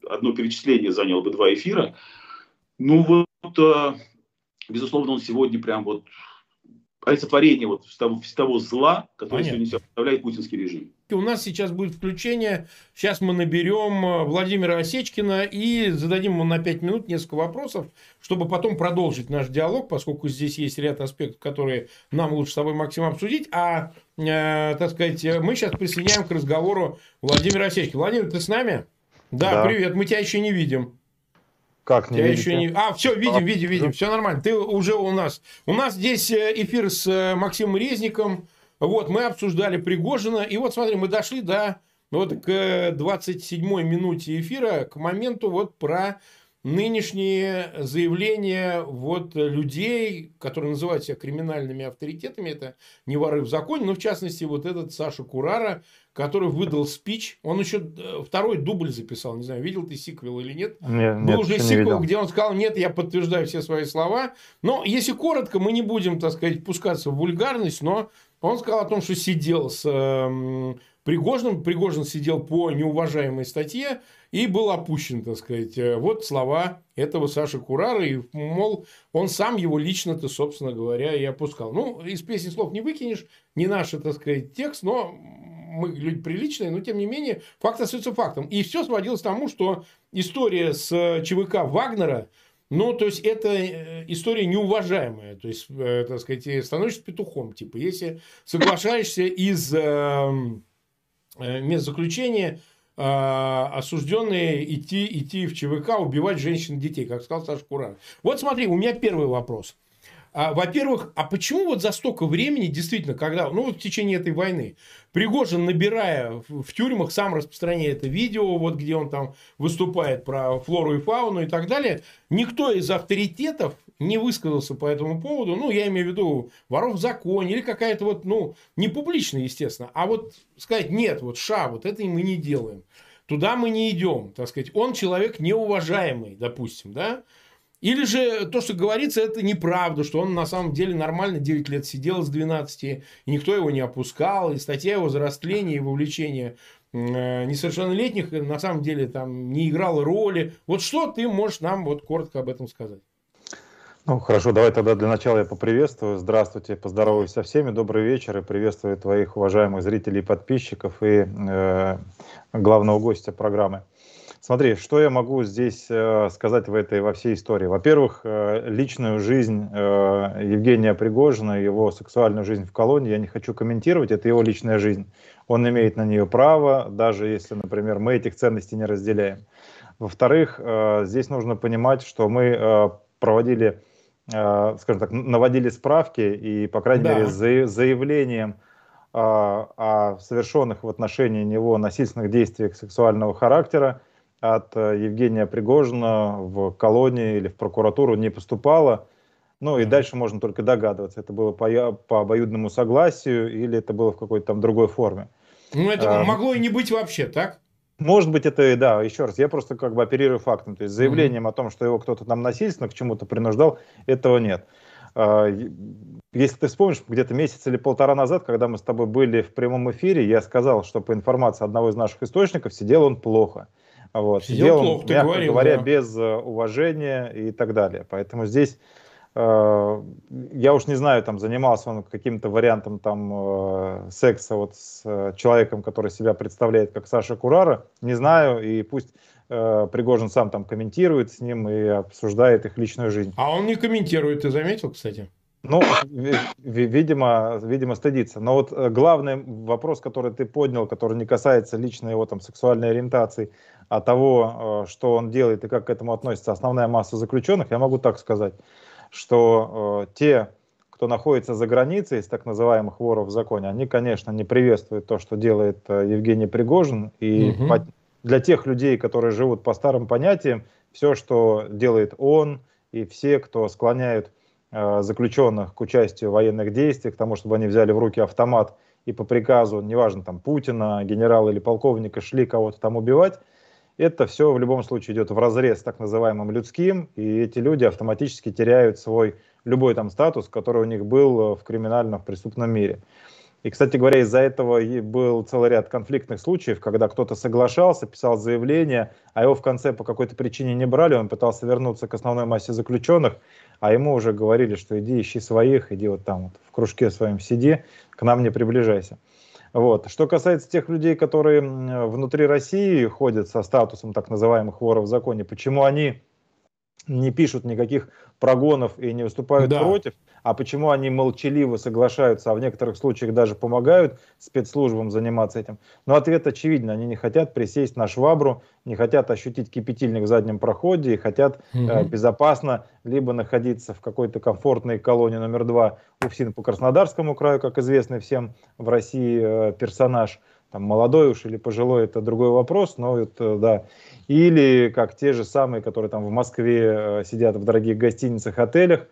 одно перечисление заняло бы два эфира. Ну вот, э, безусловно, он сегодня прям вот олицетворение вот того, того зла, которое Понятно. сегодня представляет путинский режим. У нас сейчас будет включение. Сейчас мы наберем э, Владимира Осечкина и зададим ему на 5 минут несколько вопросов, чтобы потом продолжить наш диалог, поскольку здесь есть ряд аспектов, которые нам лучше с тобой, Максим, обсудить. А, э, так сказать, мы сейчас присоединяем к разговору Владимира Осечкина. Владимир, ты с нами? Да, да, привет, мы тебя еще не видим. Как не Я видите? еще не... А, все, видим, видим, видим, все нормально. Ты уже у нас. У нас здесь э, эфир с э, Максимом Резником. Вот, мы обсуждали Пригожина. И вот, смотри, мы дошли до вот к 27-й минуте эфира, к моменту вот про нынешние заявления вот людей, которые называют себя криминальными авторитетами, это не воры в законе, но в частности вот этот Саша Курара, который выдал спич, он еще э, второй дубль записал, не знаю, видел ты сиквел или нет. нет Был нет, уже сиквел, где он сказал, нет, я подтверждаю все свои слова, но если коротко, мы не будем, так сказать, пускаться в вульгарность, но он сказал о том, что сидел с э, Пригожным, Пригожин сидел по неуважаемой статье, и был опущен, так сказать. Э, вот слова этого Саши Курара, и, мол, он сам его лично-то, собственно говоря, и опускал. Ну, из песни слов не выкинешь, не наш, так сказать, текст, но мы люди приличные, но тем не менее факт остается фактом. И все сводилось к тому, что история с ЧВК Вагнера, ну, то есть, это э, история неуважаемая. То есть, э, так сказать, становишься петухом. Типа, если соглашаешься из э, мест заключения, осужденные идти, идти в ЧВК, убивать женщин и детей, как сказал Саша Куран. Вот смотри, у меня первый вопрос. А, во-первых, а почему вот за столько времени, действительно, когда, ну, вот в течение этой войны, Пригожин, набирая в тюрьмах, сам распространяет это видео, вот где он там выступает про флору и фауну и так далее, никто из авторитетов не высказался по этому поводу, ну, я имею в виду воров в законе или какая-то вот, ну, не публичная, естественно, а вот сказать, нет, вот ша, вот это мы не делаем. Туда мы не идем, так сказать. Он человек неуважаемый, допустим, да? Или же то, что говорится, это неправда, что он на самом деле нормально 9 лет сидел с 12, и никто его не опускал, и статья его за растление и вовлечение э, несовершеннолетних на самом деле там не играла роли. Вот что ты можешь нам вот коротко об этом сказать? Ну, хорошо, давай тогда для начала я поприветствую. Здравствуйте, поздороваюсь со всеми. Добрый вечер и приветствую твоих уважаемых зрителей и подписчиков и э, главного гостя программы. Смотри, что я могу здесь э, сказать в этой во всей истории. Во-первых, э, личную жизнь э, Евгения Пригожина, его сексуальную жизнь в колонии я не хочу комментировать, это его личная жизнь. Он имеет на нее право, даже если, например, мы этих ценностей не разделяем. Во-вторых, э, здесь нужно понимать, что мы э, проводили скажем так, наводили справки и, по крайней да. мере, за, заявлением э, о совершенных в отношении него насильственных действиях сексуального характера от э, Евгения Пригожина в колонии или в прокуратуру не поступало. Ну и дальше можно только догадываться, это было по, по обоюдному согласию или это было в какой-то там другой форме. Ну это а, могло и не быть вообще, так? Может быть, это, да, еще раз, я просто как бы оперирую фактом. То есть заявлением mm-hmm. о том, что его кто-то там насильственно к чему-то принуждал, этого нет. А, если ты вспомнишь, где-то месяц или полтора назад, когда мы с тобой были в прямом эфире, я сказал, что по информации одного из наших источников сидел он плохо. Вот. Сидел, сидел плохо, он, мягко говорил, говоря, да. без э, уважения и так далее. Поэтому здесь я уж не знаю, там занимался он каким-то вариантом там э, секса вот с э, человеком, который себя представляет как Саша Курара, не знаю, и пусть Пригожин сам там комментирует с ним и обсуждает их личную жизнь. А он не комментирует, ты заметил, кстати? Ну, видимо, видимо, стыдится. Но вот главный вопрос, который ты поднял, который не касается личной его там сексуальной ориентации, а того, что он делает и как к этому относится основная масса заключенных, я могу так сказать что э, те, кто находится за границей из так называемых воров в законе, они, конечно, не приветствуют то, что делает э, Евгений Пригожин. И угу. по, для тех людей, которые живут по старым понятиям, все, что делает он, и все, кто склоняют заключенных к участию в военных действиях, к тому, чтобы они взяли в руки автомат и по приказу, неважно, там, Путина, генерала или полковника, шли кого-то там убивать, это все в любом случае идет в разрез так называемым людским, и эти люди автоматически теряют свой любой там статус, который у них был в криминальном, в преступном мире. И, кстати говоря, из-за этого был целый ряд конфликтных случаев, когда кто-то соглашался, писал заявление, а его в конце по какой-то причине не брали, он пытался вернуться к основной массе заключенных, а ему уже говорили, что иди ищи своих, иди вот там вот в кружке своем сиди, к нам не приближайся. Вот. Что касается тех людей, которые внутри России ходят со статусом так называемых воров в законе, почему они не пишут никаких прогонов и не выступают да. против, а почему они молчаливо соглашаются, а в некоторых случаях даже помогают спецслужбам заниматься этим? Но ответ очевиден, они не хотят присесть на швабру, не хотят ощутить кипятильник в заднем проходе и хотят угу. э, безопасно либо находиться в какой-то комфортной колонии номер два УФСИН по Краснодарскому краю, как известный всем в России э, персонаж, там молодой уж или пожилой, это другой вопрос, но это, да, или как те же самые, которые там в Москве э, сидят в дорогих гостиницах, отелях.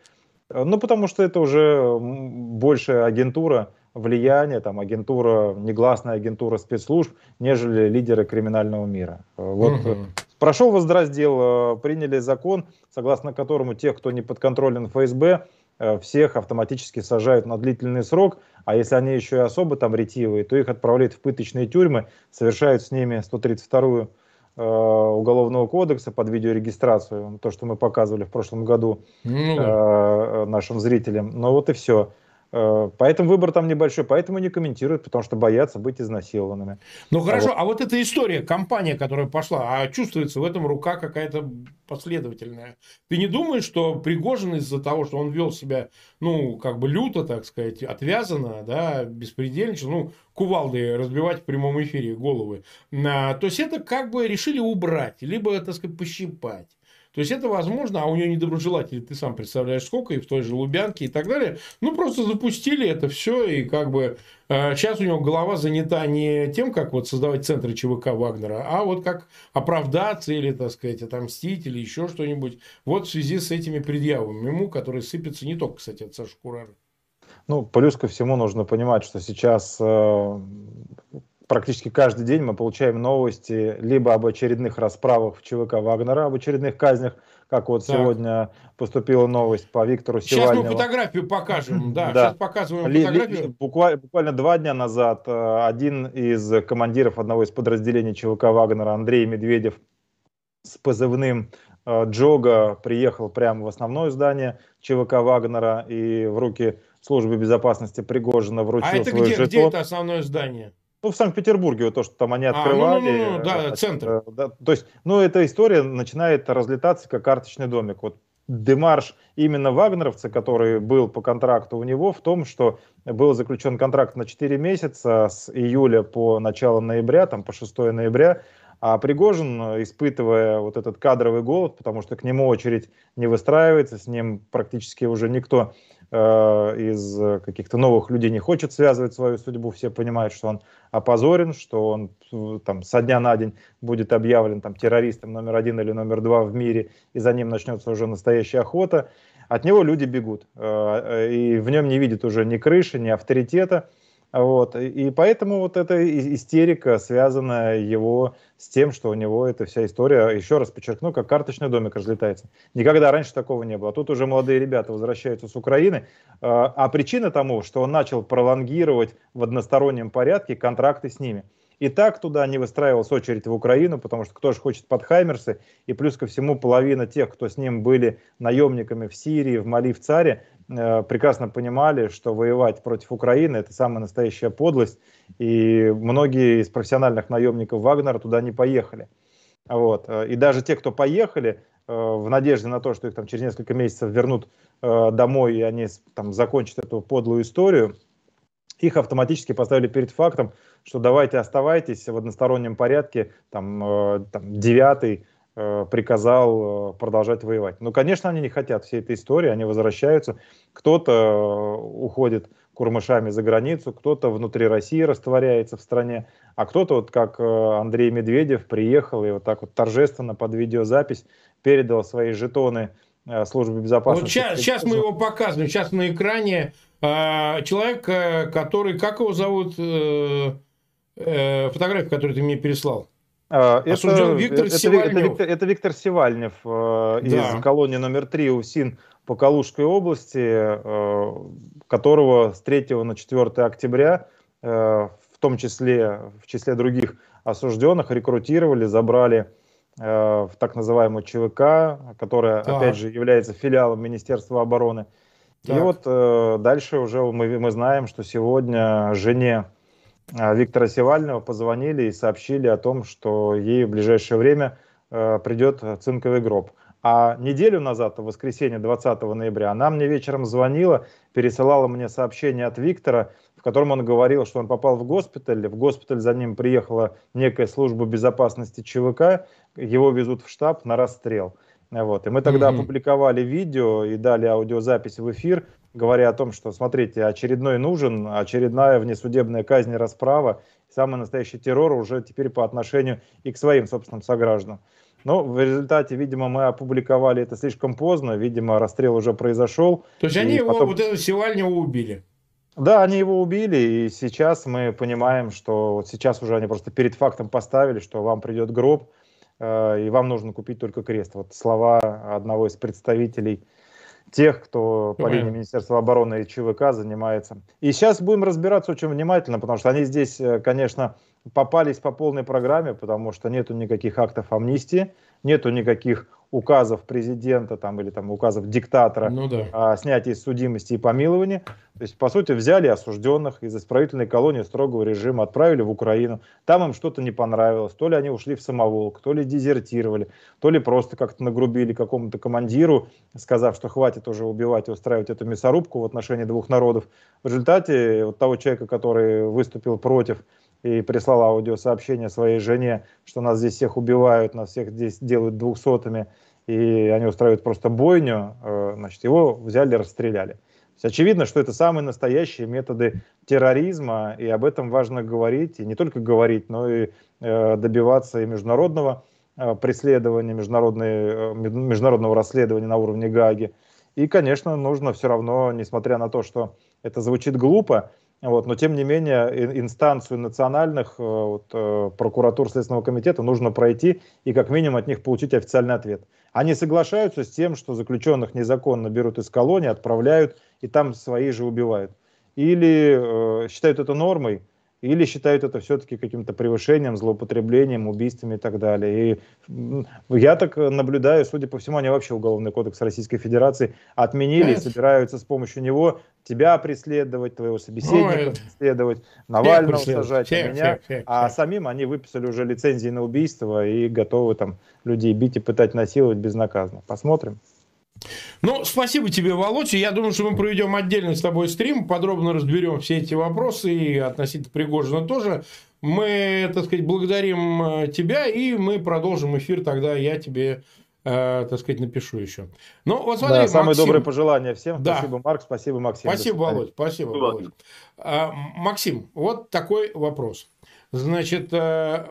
Э, ну, потому что это уже больше агентура влияния, там, агентура, негласная агентура спецслужб, нежели лидеры криминального мира. Э, вот угу. прошел воздраздел, приняли закон, согласно которому тех, кто не подконтролен ФСБ, всех автоматически сажают на длительный срок, а если они еще и особо там ретивые, то их отправляют в пыточные тюрьмы, совершают с ними 132-ю Э, Уголовного кодекса под видеорегистрацию, то, что мы показывали в прошлом году ну, да. Э, нашим зрителям. Но вот и все. Э, поэтому выбор там небольшой, поэтому не комментируют, потому что боятся быть изнасилованными. Ну хорошо, а вот, а вот эта история, компания, которая пошла, а чувствуется в этом рука какая-то последовательная. Ты не думаешь, что Пригожин из-за того, что он вел себя, ну, как бы люто, так сказать, отвязанно, да, беспредельничал, ну, кувалды разбивать в прямом эфире головы, а, то есть это как бы решили убрать, либо, так сказать, пощипать. То есть это возможно, а у нее недоброжелатели, ты сам представляешь, сколько, и в той же Лубянке и так далее. Ну, просто запустили это все, и как бы э, сейчас у него голова занята не тем, как вот создавать центры ЧВК Вагнера, а вот как оправдаться или, так сказать, отомстить или еще что-нибудь. Вот в связи с этими предъявами ему, которые сыпятся не только, кстати, от Саши Курара. Ну, плюс ко всему нужно понимать, что сейчас э, практически каждый день мы получаем новости либо об очередных расправах в ЧВК Вагнера, об очередных казнях, как вот так. сегодня поступила новость по Виктору Севальневу. Сейчас мы фотографию покажем, да, да. сейчас показываем ли, фотографию. Ли, буквально, буквально два дня назад э, один из командиров одного из подразделений ЧВК Вагнера, Андрей Медведев, с позывным э, Джога приехал прямо в основное здание ЧВК Вагнера и в руки службы безопасности Пригожина вручил а это свой где, жетон. где это основное здание? Ну, в Санкт-Петербурге, вот то, что там они открывали. А, ну, ну, ну, да, э, центр. Э, да, то есть, ну, эта история начинает разлетаться как карточный домик. Вот демарш именно вагнеровца, который был по контракту у него, в том, что был заключен контракт на 4 месяца с июля по начало ноября, там по 6 ноября, а Пригожин, испытывая вот этот кадровый голод, потому что к нему очередь не выстраивается, с ним практически уже никто из каких-то новых людей не хочет связывать свою судьбу, все понимают, что он опозорен, что он э, там со дня на день будет объявлен там террористом номер один или номер два в мире, и за ним начнется уже настоящая охота. От него люди бегут, э, и в нем не видят уже ни крыши, ни авторитета. Вот. И поэтому вот эта истерика, связанная его с тем, что у него эта вся история, еще раз подчеркну, как карточный домик разлетается. Никогда раньше такого не было. Тут уже молодые ребята возвращаются с Украины. А, а причина тому, что он начал пролонгировать в одностороннем порядке контракты с ними. И так туда не выстраивалась очередь в Украину, потому что кто же хочет под Хаймерсы, и плюс ко всему половина тех, кто с ним были наемниками в Сирии, в Мали, в Царе, прекрасно понимали, что воевать против Украины это самая настоящая подлость, и многие из профессиональных наемников Вагнера туда не поехали. Вот. Э, и даже те, кто поехали, э, в надежде на то, что их там через несколько месяцев вернут домой, и они там закончат эту подлую историю, их автоматически поставили перед фактом, что давайте оставайтесь в одностороннем порядке, там, там девятый, Э, приказал э, продолжать воевать. Ну, конечно, они не хотят всей этой истории, они возвращаются. Кто-то э, уходит курмышами за границу, кто-то внутри России растворяется в стране, а кто-то, вот как Андрей Медведев, приехал и вот так вот торжественно под видеозапись передал свои жетоны службы безопасности. Вот сейчас, сейчас мы его показываем, сейчас на экране человек, который, как его зовут, фотографию, которую ты мне переслал? Это, Виктор это, это, Виктор, это Виктор Севальнев да. из колонии номер 3 УСИН по Калужской области, которого с 3 на 4 октября, в том числе в числе других осужденных, рекрутировали, забрали в так называемую ЧВК, которая, так. опять же, является филиалом Министерства обороны. Так. И вот э, дальше уже мы, мы знаем, что сегодня жене э, Виктора Севального позвонили и сообщили о том, что ей в ближайшее время э, придет цинковый гроб. А неделю назад, в воскресенье 20 ноября, она мне вечером звонила, пересылала мне сообщение от Виктора, в котором он говорил, что он попал в госпиталь. В госпиталь за ним приехала некая служба безопасности ЧВК, его везут в штаб на расстрел. Вот. И мы тогда mm-hmm. опубликовали видео и дали аудиозапись в эфир, говоря о том, что, смотрите, очередной нужен, очередная внесудебная казнь и расправа, самый настоящий террор уже теперь по отношению и к своим собственным согражданам. Но в результате, видимо, мы опубликовали это слишком поздно, видимо, расстрел уже произошел. То есть они его, потом... вот этого Севальнего убили? Да, они его убили, и сейчас мы понимаем, что вот сейчас уже они просто перед фактом поставили, что вам придет гроб, э, и вам нужно купить только крест. Вот слова одного из представителей тех, кто по линии Министерства обороны и ЧВК занимается. И сейчас будем разбираться очень внимательно, потому что они здесь, э, конечно, попались по полной программе, потому что нету никаких актов амнистии, нету никаких указов президента там, или там, указов диктатора ну, да. о снятии судимости и помиловании. То есть, по сути, взяли осужденных из исправительной колонии строгого режима, отправили в Украину. Там им что-то не понравилось. То ли они ушли в самоволк, то ли дезертировали, то ли просто как-то нагрубили какому-то командиру, сказав, что хватит уже убивать и устраивать эту мясорубку в отношении двух народов. В результате вот того человека, который выступил против и прислал аудиосообщение своей жене, что нас здесь всех убивают, нас всех здесь делают двухсотыми, и они устраивают просто бойню, э, значит, его взяли, расстреляли. Очевидно, что это самые настоящие методы терроризма, и об этом важно говорить, и не только говорить, но и э, добиваться и международного э, преследования, международного расследования на уровне Гаги. И, конечно, нужно все равно, несмотря на то, что это звучит глупо, вот, но тем не менее инстанцию национальных э, вот, э, прокуратур Следственного комитета нужно пройти и как минимум от них получить официальный ответ. Они соглашаются с тем, что заключенных незаконно берут из колонии, отправляют и там свои же убивают. Или э, считают это нормой, или считают это все-таки каким-то превышением, злоупотреблением, убийствами и так далее. И я так наблюдаю, судя по всему, они вообще Уголовный кодекс Российской Федерации отменили и собираются с помощью него тебя преследовать, твоего собеседника Ой. преследовать, Навального сажать, всех, меня. Всех, всех, а самим они выписали уже лицензии на убийство и готовы там людей бить и пытать насиловать безнаказанно. Посмотрим. Ну, спасибо тебе, Володя. Я думаю, что мы проведем отдельный с тобой стрим, подробно разберем все эти вопросы и относительно Пригожина тоже. Мы, так сказать, благодарим э, тебя, и мы продолжим эфир, тогда я тебе э, так сказать, напишу еще. Ну, вот смотри, да, самые Максим... добрые пожелания всем. Да. Спасибо, Марк, спасибо, Максим. Спасибо, Володь, спасибо, Володь. А, Максим, вот такой вопрос. Значит, э,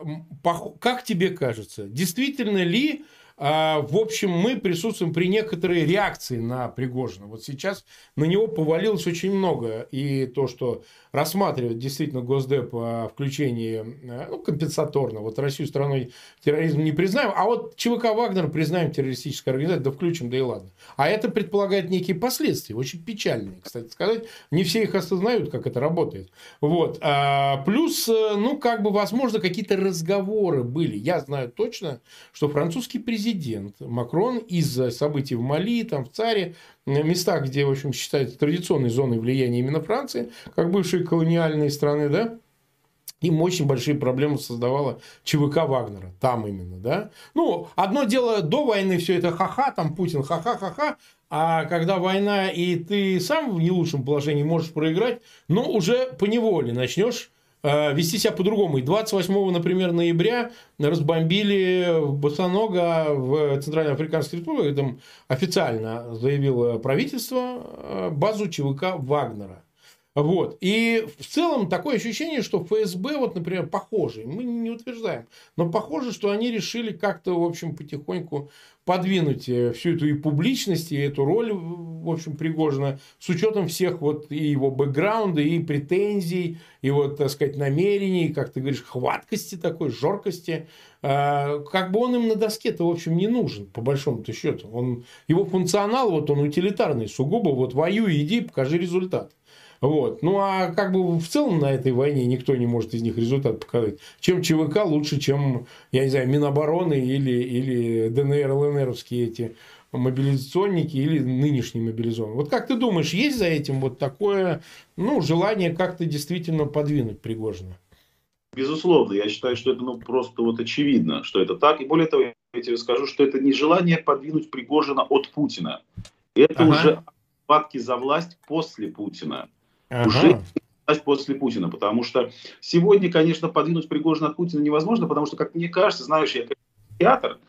как тебе кажется, действительно ли в общем, мы присутствуем при некоторой реакции на Пригожина. Вот сейчас на него повалилось очень много. И то, что рассматривает действительно Госдеп о включении э, ну, компенсаторно. Вот Россию страной терроризма не признаем, а вот ЧВК Вагнер признаем террористической организацией, да включим, да и ладно. А это предполагает некие последствия, очень печальные, кстати сказать. Не все их осознают, как это работает. Вот. А, плюс, э, ну, как бы, возможно, какие-то разговоры были. Я знаю точно, что французский президент Макрон из-за событий в Мали, там, в Царе, местах, где, в общем, считается традиционной зоной влияния именно Франции, как бывшие колониальные страны, да, им очень большие проблемы создавала ЧВК Вагнера. Там именно, да. Ну, одно дело, до войны все это ха-ха, там Путин ха-ха-ха-ха, а когда война, и ты сам в не лучшем положении можешь проиграть, ну, уже по неволе начнешь вести себя по-другому. И 28, например, ноября разбомбили Босонога в Центральной Африканской Республике, там официально заявило правительство, э, базу ЧВК Вагнера. Вот. И в целом такое ощущение, что ФСБ, вот, например, похоже, мы не утверждаем, но похоже, что они решили как-то, в общем, потихоньку подвинуть э, всю эту и публичность, и эту роль, в общем, Пригожина, с учетом всех вот и его бэкграунда, и претензий, и вот, так сказать, намерений, как ты говоришь, хваткости такой, жоркости. А, как бы он им на доске-то, в общем, не нужен, по большому-то счету. Он, его функционал, вот он утилитарный, сугубо, вот воюй, иди, покажи результат. Вот. Ну, а как бы в целом на этой войне никто не может из них результат показать. Чем ЧВК лучше, чем, я не знаю, Минобороны или, или ДНР, ЛНРовские эти мобилизационники или нынешние мобилизованные. Вот как ты думаешь, есть за этим вот такое ну, желание как-то действительно подвинуть Пригожина? Безусловно, я считаю, что это ну, просто вот очевидно, что это так. И более того, я тебе скажу, что это не желание подвинуть Пригожина от Путина. Это ага. уже схватки за власть после Путина ага. уже после Путина. Потому что сегодня, конечно, подвинуть Пригожина от Путина невозможно, потому что, как мне кажется, знаешь, я театр,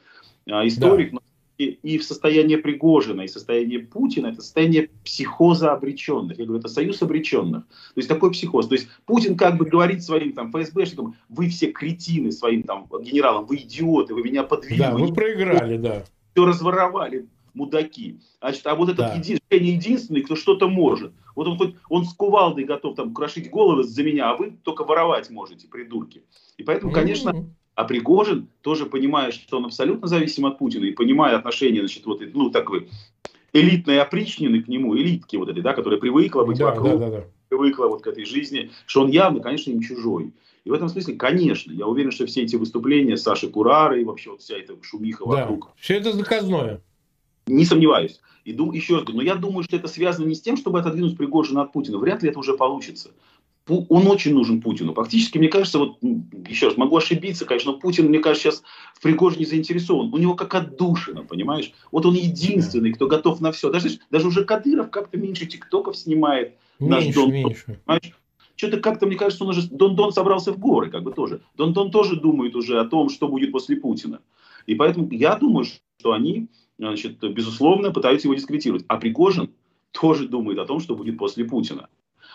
а, историк, да. и, и в состоянии Пригожина, и состоянии Путина, это состояние психоза обреченных. Я говорю, это союз обреченных. То есть такой психоз. То есть Путин как бы говорит своим там ФСБшникам, вы все кретины, своим там генералам, вы идиоты, вы меня подвинули. Да, вы проиграли, да. Все разворовали, мудаки. Значит, а вот этот да. един, единственный, кто что-то может. Вот он хоть он с кувалдой готов там крошить головы за меня, а вы только воровать можете, придурки. И поэтому, конечно, mm-hmm. а Пригожин тоже понимая, что он абсолютно зависим от Путина и понимая отношения, значит, вот, ну, такой элитной опричнины к нему, элитки вот этой, да, которая привыкла быть да, вокруг, да, да, да. привыкла вот к этой жизни, что он явно, конечно, им чужой. И в этом смысле, конечно, я уверен, что все эти выступления Саши Курары и вообще вот вся эта шумиха да, вокруг. Все это заказное. Не сомневаюсь. И дум, еще раз говорю, но я думаю, что это связано не с тем, чтобы отодвинуть Пригожина от Путина. Вряд ли это уже получится. Он очень нужен Путину. Фактически, мне кажется, вот еще раз, могу ошибиться, конечно, но Путин, мне кажется, сейчас в Пригожине заинтересован. У него как отдушина, понимаешь? Вот он единственный, кто готов на все. Даже, даже уже Кадыров как-то меньше тиктоков снимает. Меньше, наш Дон, меньше. Понимаешь? Что-то как-то, мне кажется, он уже... Дон-Дон собрался в горы, как бы тоже. Дон-Дон тоже думает уже о том, что будет после Путина. И поэтому я думаю, что они значит, безусловно, пытаются его дискредитировать. А Пригожин тоже думает о том, что будет после Путина.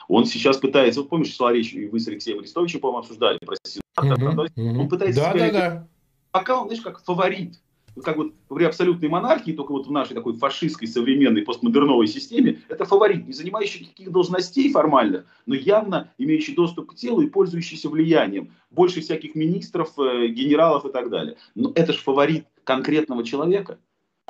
Он сейчас пытается, вот помнишь, шла речь, и вы с Алексеем Арестовичем, по-моему, обсуждали про сенатор, угу, он пытается да, да, да. пока он, знаешь, как фаворит. Как вот при абсолютной монархии, только вот в нашей такой фашистской, современной, постмодерновой системе, это фаворит, не занимающий каких должностей формально, но явно имеющий доступ к телу и пользующийся влиянием. Больше всяких министров, э, генералов и так далее. Но это же фаворит конкретного человека.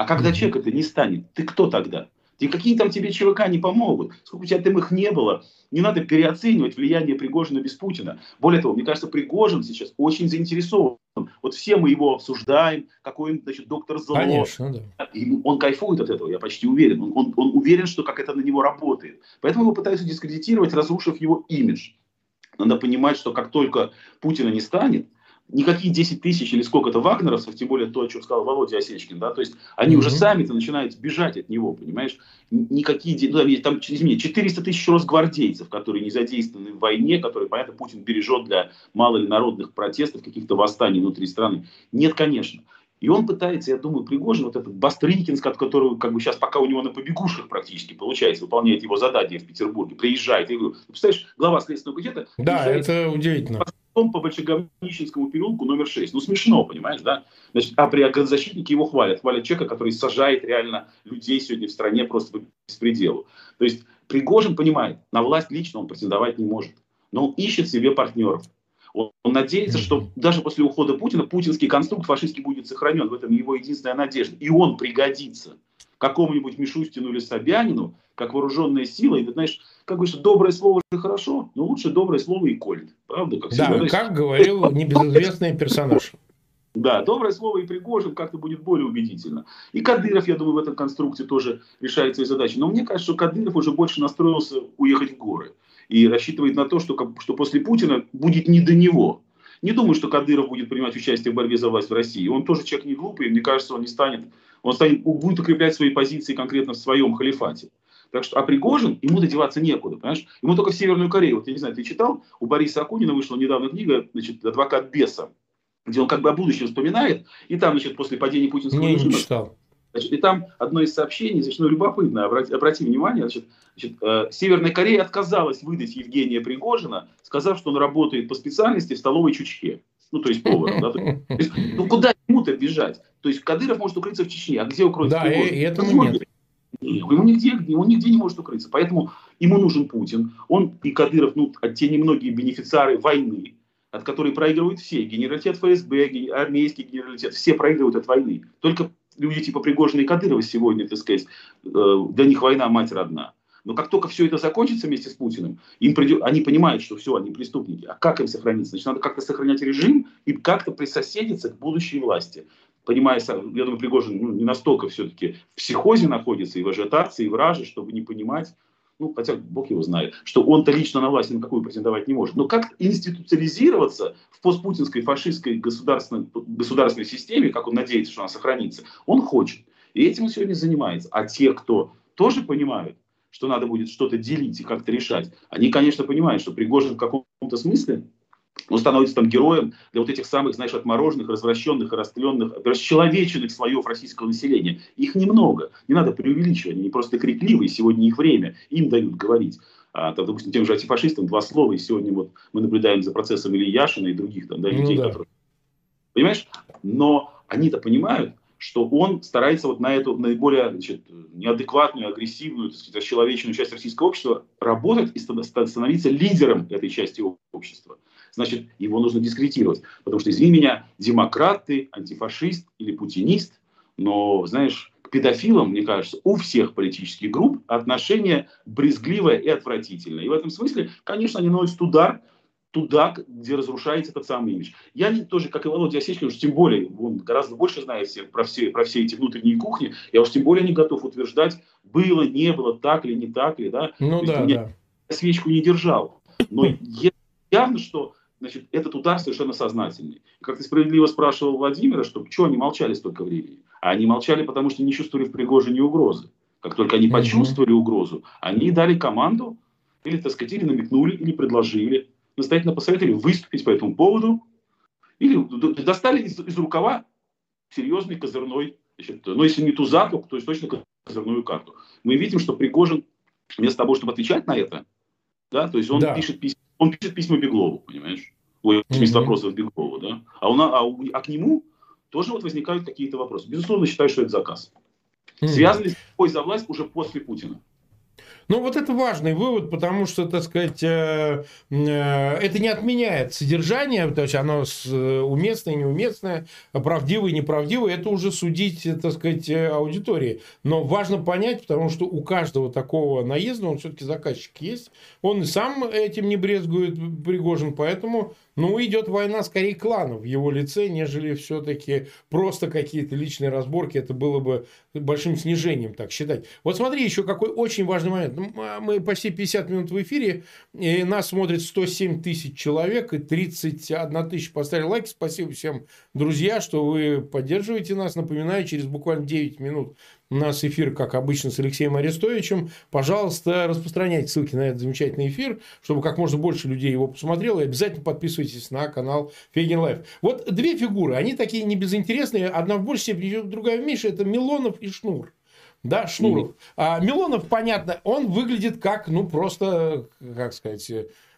А когда человек это не станет, ты кто тогда? И какие там тебе ЧВК не помогут? Сколько у тебя там их не было? Не надо переоценивать влияние Пригожина без Путина. Более того, мне кажется, Пригожин сейчас очень заинтересован. Вот все мы его обсуждаем, какой он, значит, доктор зло. Конечно, да. И он кайфует от этого, я почти уверен. Он, он, он уверен, что как это на него работает. Поэтому его пытаются дискредитировать, разрушив его имидж. Надо понимать, что как только Путина не станет, никакие 10 тысяч или сколько-то вагнеровцев, тем более то, о чем сказал Володя Осечкин, да, то есть они mm-hmm. уже сами-то начинают бежать от него, понимаешь? Никакие, ну, там, извини, 400 тысяч росгвардейцев, которые не задействованы в войне, которые, понятно, Путин бережет для мало ли народных протестов, каких-то восстаний внутри страны. Нет, конечно. И он пытается, я думаю, Пригожин, вот этот Бастрыкинск, от которого как бы сейчас пока у него на побегушках практически получается, выполняет его задание в Петербурге, приезжает. Я говорю, представляешь, глава Следственного комитета... Да, это удивительно по Большеговнищенскому переулку номер 6. Ну, смешно, понимаешь, да? Значит, а при огнезащитнике его хвалят. Хвалят человека, который сажает реально людей сегодня в стране просто по беспределу. То есть Пригожин понимает, на власть лично он претендовать не может. Но он ищет себе партнеров. Он, он надеется, что даже после ухода Путина путинский конструкт фашистский будет сохранен. В этом его единственная надежда. И он пригодится какому-нибудь Мишустину или Собянину, как вооруженная сила. И ты знаешь, как говоришь, доброе слово же хорошо, но лучше доброе слово и колет. Правда? Как да, всегда, как говорил *laughs* небезызвестный персонаж. Да, доброе слово и Пригожин как-то будет более убедительно. И Кадыров, я думаю, в этом конструкции тоже решает свои задачи. Но мне кажется, что Кадыров уже больше настроился уехать в горы. И рассчитывает на то, что, что после Путина будет не до него. Не думаю, что Кадыров будет принимать участие в борьбе за власть в России. Он тоже человек не глупый, и мне кажется, он не станет, он станет, будет укреплять свои позиции конкретно в своем халифате. Так что, а Пригожин, ему додеваться некуда, понимаешь? Ему только в Северную Корею. Вот я не знаю, ты читал, у Бориса Акунина вышла недавно книга, значит, «Адвокат беса», где он как бы о будущем вспоминает, и там, значит, после падения путинского не, режима... Не читал. Значит, и там одно из сообщений, значит, ну, любопытно, обрати, обрати внимание, значит, значит, э, Северная Корея отказалась выдать Евгения Пригожина, сказав, что он работает по специальности в столовой Чучхе. Ну, то есть поваром. Да? То есть, ну, куда ему-то бежать? То есть Кадыров может укрыться в Чечне, а где укроется да, и, и этому нет. Ему нигде, ему нигде не может укрыться. Поэтому ему нужен Путин. Он и Кадыров, ну, те немногие бенефициары войны, от которой проигрывают все. Генералитет ФСБ, армейский генералитет, все проигрывают от войны. Только люди типа Пригожина и Кадырова сегодня, так сказать, э, для них война мать родна. Но как только все это закончится вместе с Путиным, им придет, они понимают, что все, они преступники. А как им сохраниться? Значит, надо как-то сохранять режим и как-то присоседиться к будущей власти. Понимая, я думаю, Пригожин ну, не настолько все-таки в психозе находится и в ажиотации, и в раже, чтобы не понимать, ну, хотя Бог его знает, что он-то лично на власть на какую претендовать не может. Но как институциализироваться в постпутинской фашистской государственной, государственной системе, как он надеется, что она сохранится, он хочет. И этим он сегодня занимается. А те, кто тоже понимают, что надо будет что-то делить и как-то решать, они, конечно, понимают, что Пригожин в каком-то смысле он становится там героем для вот этих самых, знаешь, отмороженных, развращенных, растленных, расчеловеченных слоев российского населения. Их немного. Не надо преувеличивать. Они просто крикливые. Сегодня их время. Им дают говорить. А, там, допустим, тем же антифашистам два слова. И сегодня вот мы наблюдаем за процессом Ильи Яшина и других там, да, ну людей, ну, да. которые... Понимаешь? Но они-то понимают, что он старается вот на эту наиболее значит, неадекватную, агрессивную, так сказать, расчеловеченную часть российского общества работать и становиться лидером этой части общества значит, его нужно дискредитировать. Потому что, извини меня, демократ ты, антифашист или путинист, но, знаешь, к педофилам, мне кажется, у всех политических групп отношение брезгливое и отвратительное. И в этом смысле, конечно, они наносят удар туда, где разрушается этот самый имидж. Я тоже, как и Володя Осечкин, уж тем более, он гораздо больше знает всех, про, все, про все эти внутренние кухни, я уж тем более не готов утверждать, было, не было, так или не так ли, да. Ну да, да. свечку не держал. Но явно, что значит, этот удар совершенно сознательный. как ты справедливо спрашивал Владимира, что что они молчали столько времени? А они молчали, потому что не чувствовали в Пригожине угрозы. Как только они почувствовали угрозу, они дали команду, или, так сказать, или намекнули, или предложили, настоятельно посоветовали выступить по этому поводу, или достали из, из рукава серьезный козырной, значит, но если не тузату, то есть точно козырную карту. Мы видим, что Пригожин вместо того, чтобы отвечать на это, да, то есть он да. пишет письма он пишет письма Беглову, понимаешь? Ой, mm-hmm. вопросов Беглову, да? А, у, а, а к нему тоже вот возникают какие-то вопросы. Безусловно, считаю, что это заказ. Mm-hmm. Связан ли с бой за власть уже после Путина? Ну, вот это важный вывод, потому что, так сказать, э, э, это не отменяет содержание, то есть оно э, уместное, неуместное, правдивое, неправдивое, это уже судить, так сказать, аудитории. Но важно понять, потому что у каждого такого наезда, он все-таки заказчик есть, он и сам этим не брезгует, Пригожин, поэтому ну, идет война скорее кланов в его лице, нежели все-таки просто какие-то личные разборки. Это было бы большим снижением, так считать. Вот смотри, еще какой очень важный момент. А мы почти 50 минут в эфире, и нас смотрит 107 тысяч человек, и 31 тысяча поставили лайки. Спасибо всем, друзья, что вы поддерживаете нас. Напоминаю, через буквально 9 минут нас эфир, как обычно, с Алексеем Арестовичем. Пожалуйста, распространяйте ссылки на этот замечательный эфир, чтобы как можно больше людей его посмотрело. И обязательно подписывайтесь на канал Фейгин Live. Вот две фигуры, они такие не безинтересные. Одна в большей степени, другая в меньшей. Это Милонов и Шнур. Да, Шнуров. Mm-hmm. А Милонов, понятно, он выглядит как, ну, просто, как сказать,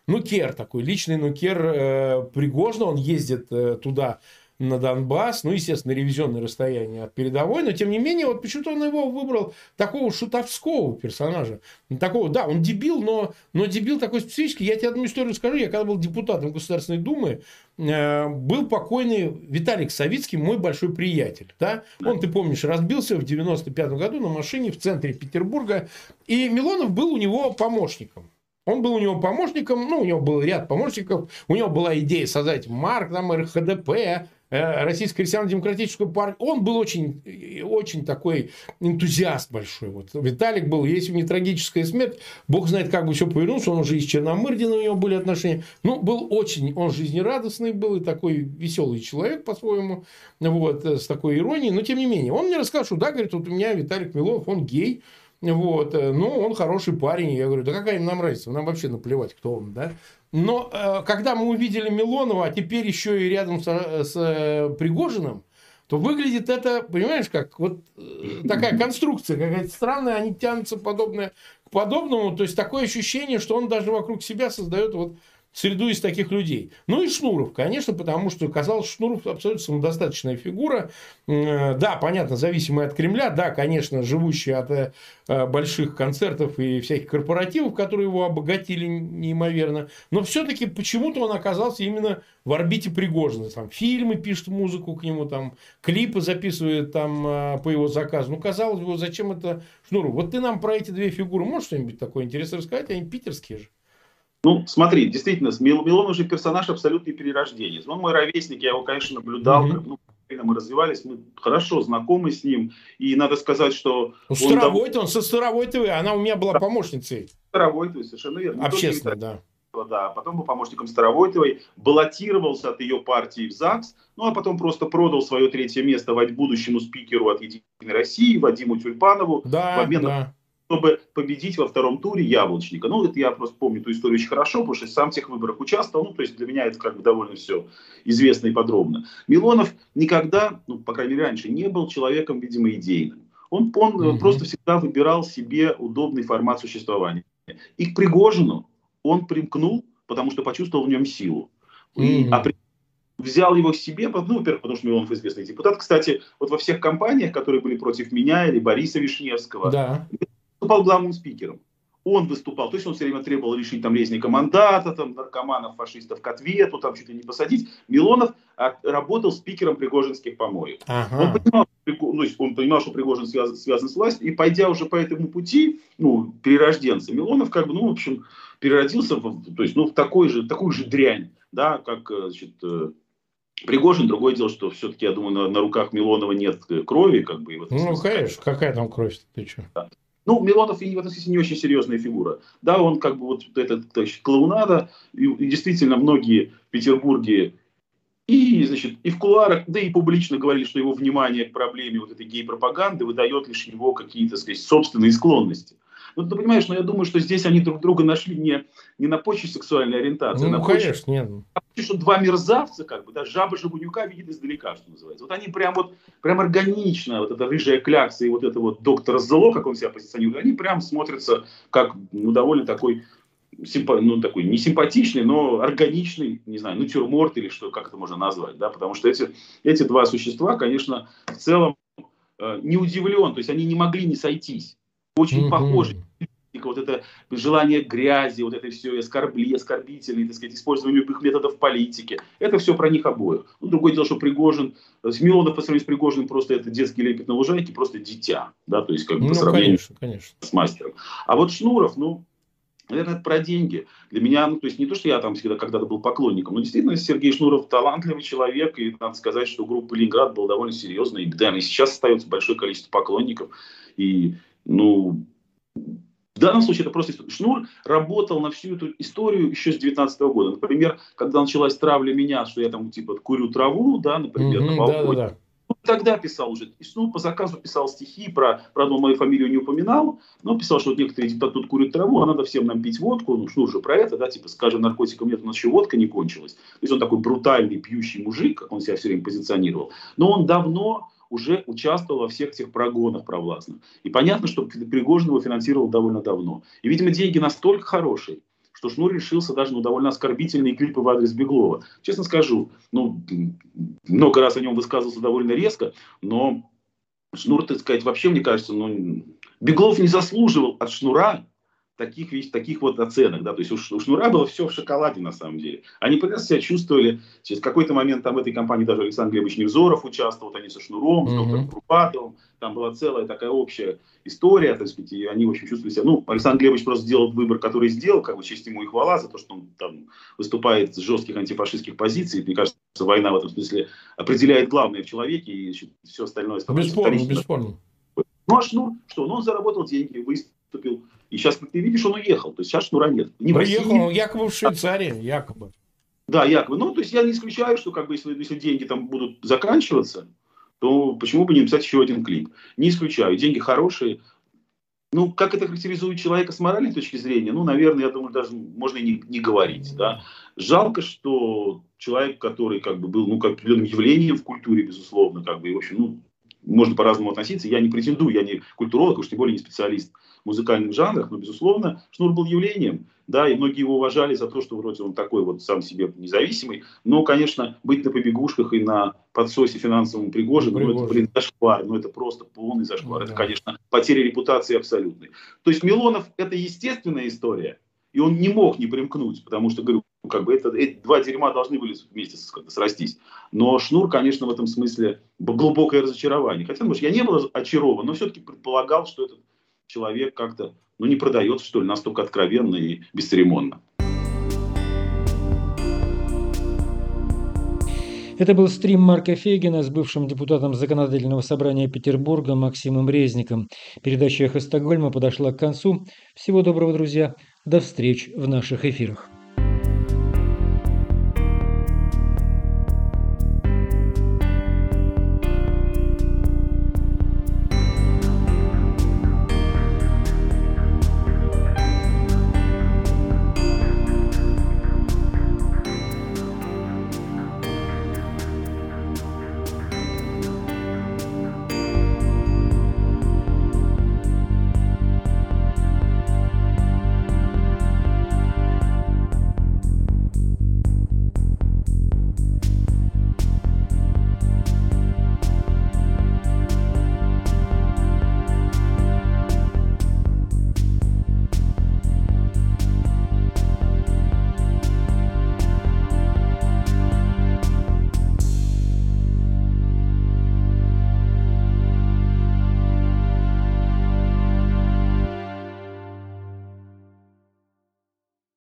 нукер такой, личный нукер э, Пригожина. Он ездит э, туда на Донбасс, ну, естественно, ревизионное расстояние от передовой, но, тем не менее, вот почему-то он его выбрал такого шутовского персонажа. Такого, да, он дебил, но, но дебил такой специфический. Я тебе одну историю скажу. Я когда был депутатом Государственной Думы, э, был покойный Виталик Савицкий, мой большой приятель. Да? Он, ты помнишь, разбился в 95 году на машине в центре Петербурга, и Милонов был у него помощником. Он был у него помощником, ну, у него был ряд помощников, у него была идея создать МАРК, там, РХДП, Российской христиано-демократическую партию. Он был очень, очень такой энтузиаст большой. Вот. Виталик был, если у него трагическая смерть, бог знает, как бы все повернулся, он уже и с Черномырдиным у него были отношения. Ну, был очень, он жизнерадостный был и такой веселый человек по-своему, вот, с такой иронией, но тем не менее. Он мне рассказал, что да, говорит, вот у меня Виталик Милонов, он гей, вот, ну, он хороший парень. Я говорю, да какая нам разница, нам вообще наплевать, кто он, да. Но э, когда мы увидели Милонова, а теперь еще и рядом с, с э, Пригожиным, то выглядит это, понимаешь, как вот э, такая конструкция какая-то странная, они тянутся подобное к подобному. То есть такое ощущение, что он даже вокруг себя создает вот среду из таких людей. Ну и Шнуров, конечно, потому что казалось, Шнуров абсолютно самодостаточная фигура. Э, да, понятно, зависимая от Кремля, да, конечно, живущая от э, больших концертов и всяких корпоративов, которые его обогатили неимоверно. Но все-таки почему-то он оказался именно в орбите Пригожина. Там фильмы пишет музыку к нему, там клипы записывает там э, по его заказу. Ну, казалось бы, зачем это Шнуров? Вот ты нам про эти две фигуры можешь что-нибудь такое интересное рассказать? Они питерские же. Ну, смотри, действительно, Милонов же персонаж абсолютный перерождение. Он мой ровесник, я его, конечно, наблюдал, mm-hmm. ну, мы развивались, мы хорошо знакомы с ним, и надо сказать, что... Ну, Старовойт, он, дав... он со Старовойтовой, она у меня была помощницей. Старовойтовой, совершенно верно. Общественно, да. Да, потом был помощником Старовойтовой, баллотировался от ее партии в ЗАГС, ну а потом просто продал свое третье место будущему спикеру от Единой России, Вадиму Тюльпанову, да, в обмен да. Чтобы победить во втором туре Яблочника. Ну, это я просто помню эту историю очень хорошо, потому что сам в тех выборах участвовал. Ну, то есть для меня это как бы довольно все известно и подробно. Милонов никогда, ну, по крайней мере, раньше не был человеком, видимо, идейным. Он, он угу. просто всегда выбирал себе удобный формат существования. И к Пригожину он примкнул, потому что почувствовал в нем силу. И, а взял его к себе, ну, во-первых, потому что Милонов известный депутат. Кстати, вот во всех компаниях, которые были против меня или Бориса Вишневского, да выступал главным спикером. Он выступал, то есть он все время требовал решить там резника мандата, там наркоманов, фашистов к ответу, там чуть ли не посадить. Милонов а, работал спикером Пригожинских помоев. Ага. Он, понимал, ну, он понимал, что Пригожин связан, связан с властью, и пойдя уже по этому пути, ну, перерожденца, Милонов как бы, ну, в общем, переродился, в, то есть, ну, в такой же, такую же дрянь, да, как, э, значит, э, Пригожин, другое дело, что все-таки, я думаю, на, на руках Милонова нет крови, как бы. И вот, ну, конечно, какая там кровь, ты что? Да. Ну, Милонов в этом смысле не очень серьезная фигура. Да, он как бы вот этот значит, клоунада, и, и действительно многие в Петербурге и, значит, и в кулуарах, да и публично говорили, что его внимание к проблеме вот этой гей-пропаганды выдает лишь его какие-то, сказать, собственные склонности. Ну, ты понимаешь, но я думаю, что здесь они друг друга нашли не, не на почве сексуальной ориентации, ну, а на конечно, почве, нет. Что два мерзавца, как бы, да, жаба жабунюка видит издалека, что называется. Вот они прям вот, прям органично, вот эта рыжая клякса и вот это вот доктор зло, как он себя позиционирует, они прям смотрятся как, ну, довольно такой симпа, ну, такой не симпатичный, но органичный, не знаю, натюрморт или что, как это можно назвать, да, потому что эти, эти два существа, конечно, в целом э, не удивлен, то есть они не могли не сойтись очень mm-hmm. похожи. Вот это желание грязи, вот это все оскорбли, оскорбительные, так сказать, использование любых методов политики. Это все про них обоих. Ну, другое дело, что Пригожин, Смилонов по сравнению с Пригожиным просто это детский лепет на лужайке, просто дитя, да, то есть как ну, по сравнению конечно, конечно. с мастером. А вот Шнуров, ну, Наверное, это про деньги. Для меня, ну, то есть не то, что я там всегда когда-то был поклонником, но действительно Сергей Шнуров талантливый человек, и надо сказать, что группа Ленинград была довольно серьезной, и, да, и сейчас остается большое количество поклонников, и ну, в данном случае это просто Шнур работал на всю эту историю еще с 19 -го года. Например, когда началась травля меня, что я там типа курю траву, да, например, mm-hmm, на балконе. Да, да, да. Тогда писал уже. И Шнур по заказу писал стихи про, правда, он мою фамилию не упоминал, но писал, что вот некоторые типа тут курят траву, а надо всем нам пить водку. Ну, Шнур же про это, да, типа, скажем, наркотиков нет, у нас еще водка не кончилась. То есть он такой брутальный, пьющий мужик, как он себя все время позиционировал. Но он давно уже участвовал во всех этих прогонах провластных. И понятно, что Пригожин его финансировал довольно давно. И, видимо, деньги настолько хорошие, что Шнур решился даже на ну, довольно оскорбительные клипы в адрес Беглова. Честно скажу, ну, много раз о нем высказывался довольно резко, но Шнур, так сказать, вообще, мне кажется, ну, Беглов не заслуживал от Шнура таких, ведь, таких вот оценок, да, то есть у, у Шнура было все в шоколаде на самом деле. Они прекрасно себя чувствовали, через какой-то момент там в этой компании даже Александр Глебович Невзоров участвовал, вот они со Шнуром, с доктором Крупатовым, там была целая такая общая история, так сказать, и они, в общем, чувствовали себя, ну, Александр Глебович просто сделал выбор, который сделал, как бы честь ему и хвала за то, что он там выступает с жестких антифашистских позиций, мне кажется, война в этом смысле определяет главное в человеке, и значит, все остальное Бесспорно, бесспорно. Ну, а Шнур, что, ну, он заработал деньги, выступил, и сейчас, как ты видишь, он уехал. То есть сейчас шнура нет. Не уехал, он якобы в Швейцарии, якобы. Да, якобы. Ну, то есть я не исключаю, что как бы если, если деньги там будут заканчиваться, то почему бы не написать еще один клип? Не исключаю. Деньги хорошие. ну, как это характеризует человека с моральной точки зрения, ну, наверное, я думаю, даже можно и не, не говорить, да. Жалко, что человек, который как бы был, ну, как определенным явлением в культуре, безусловно, как бы, и, в общем, ну, можно по-разному относиться. Я не претендую, я не культуролог, уж тем более не специалист в музыкальных жанрах, но, безусловно, Шнур был явлением, да, и многие его уважали за то, что вроде он такой вот сам себе независимый, но, конечно, быть на побегушках и на подсосе финансовому Пригожину, ну, это, блин, зашквар, ну, это просто полный зашквар, ну, это, конечно, потеря репутации абсолютной. То есть Милонов – это естественная история, и он не мог не примкнуть, потому что, говорю, как бы это, эти два дерьма должны были вместе срастись. Но Шнур, конечно, в этом смысле глубокое разочарование. Хотя, может, я не был очарован, но все-таки предполагал, что этот человек как-то ну, не продается, что ли, настолько откровенно и бесцеремонно. Это был стрим Марка Фейгина с бывшим депутатом Законодательного собрания Петербурга Максимом Резником. Передача «Эхо Стокгольма» подошла к концу. Всего доброго, друзья. До встреч в наших эфирах.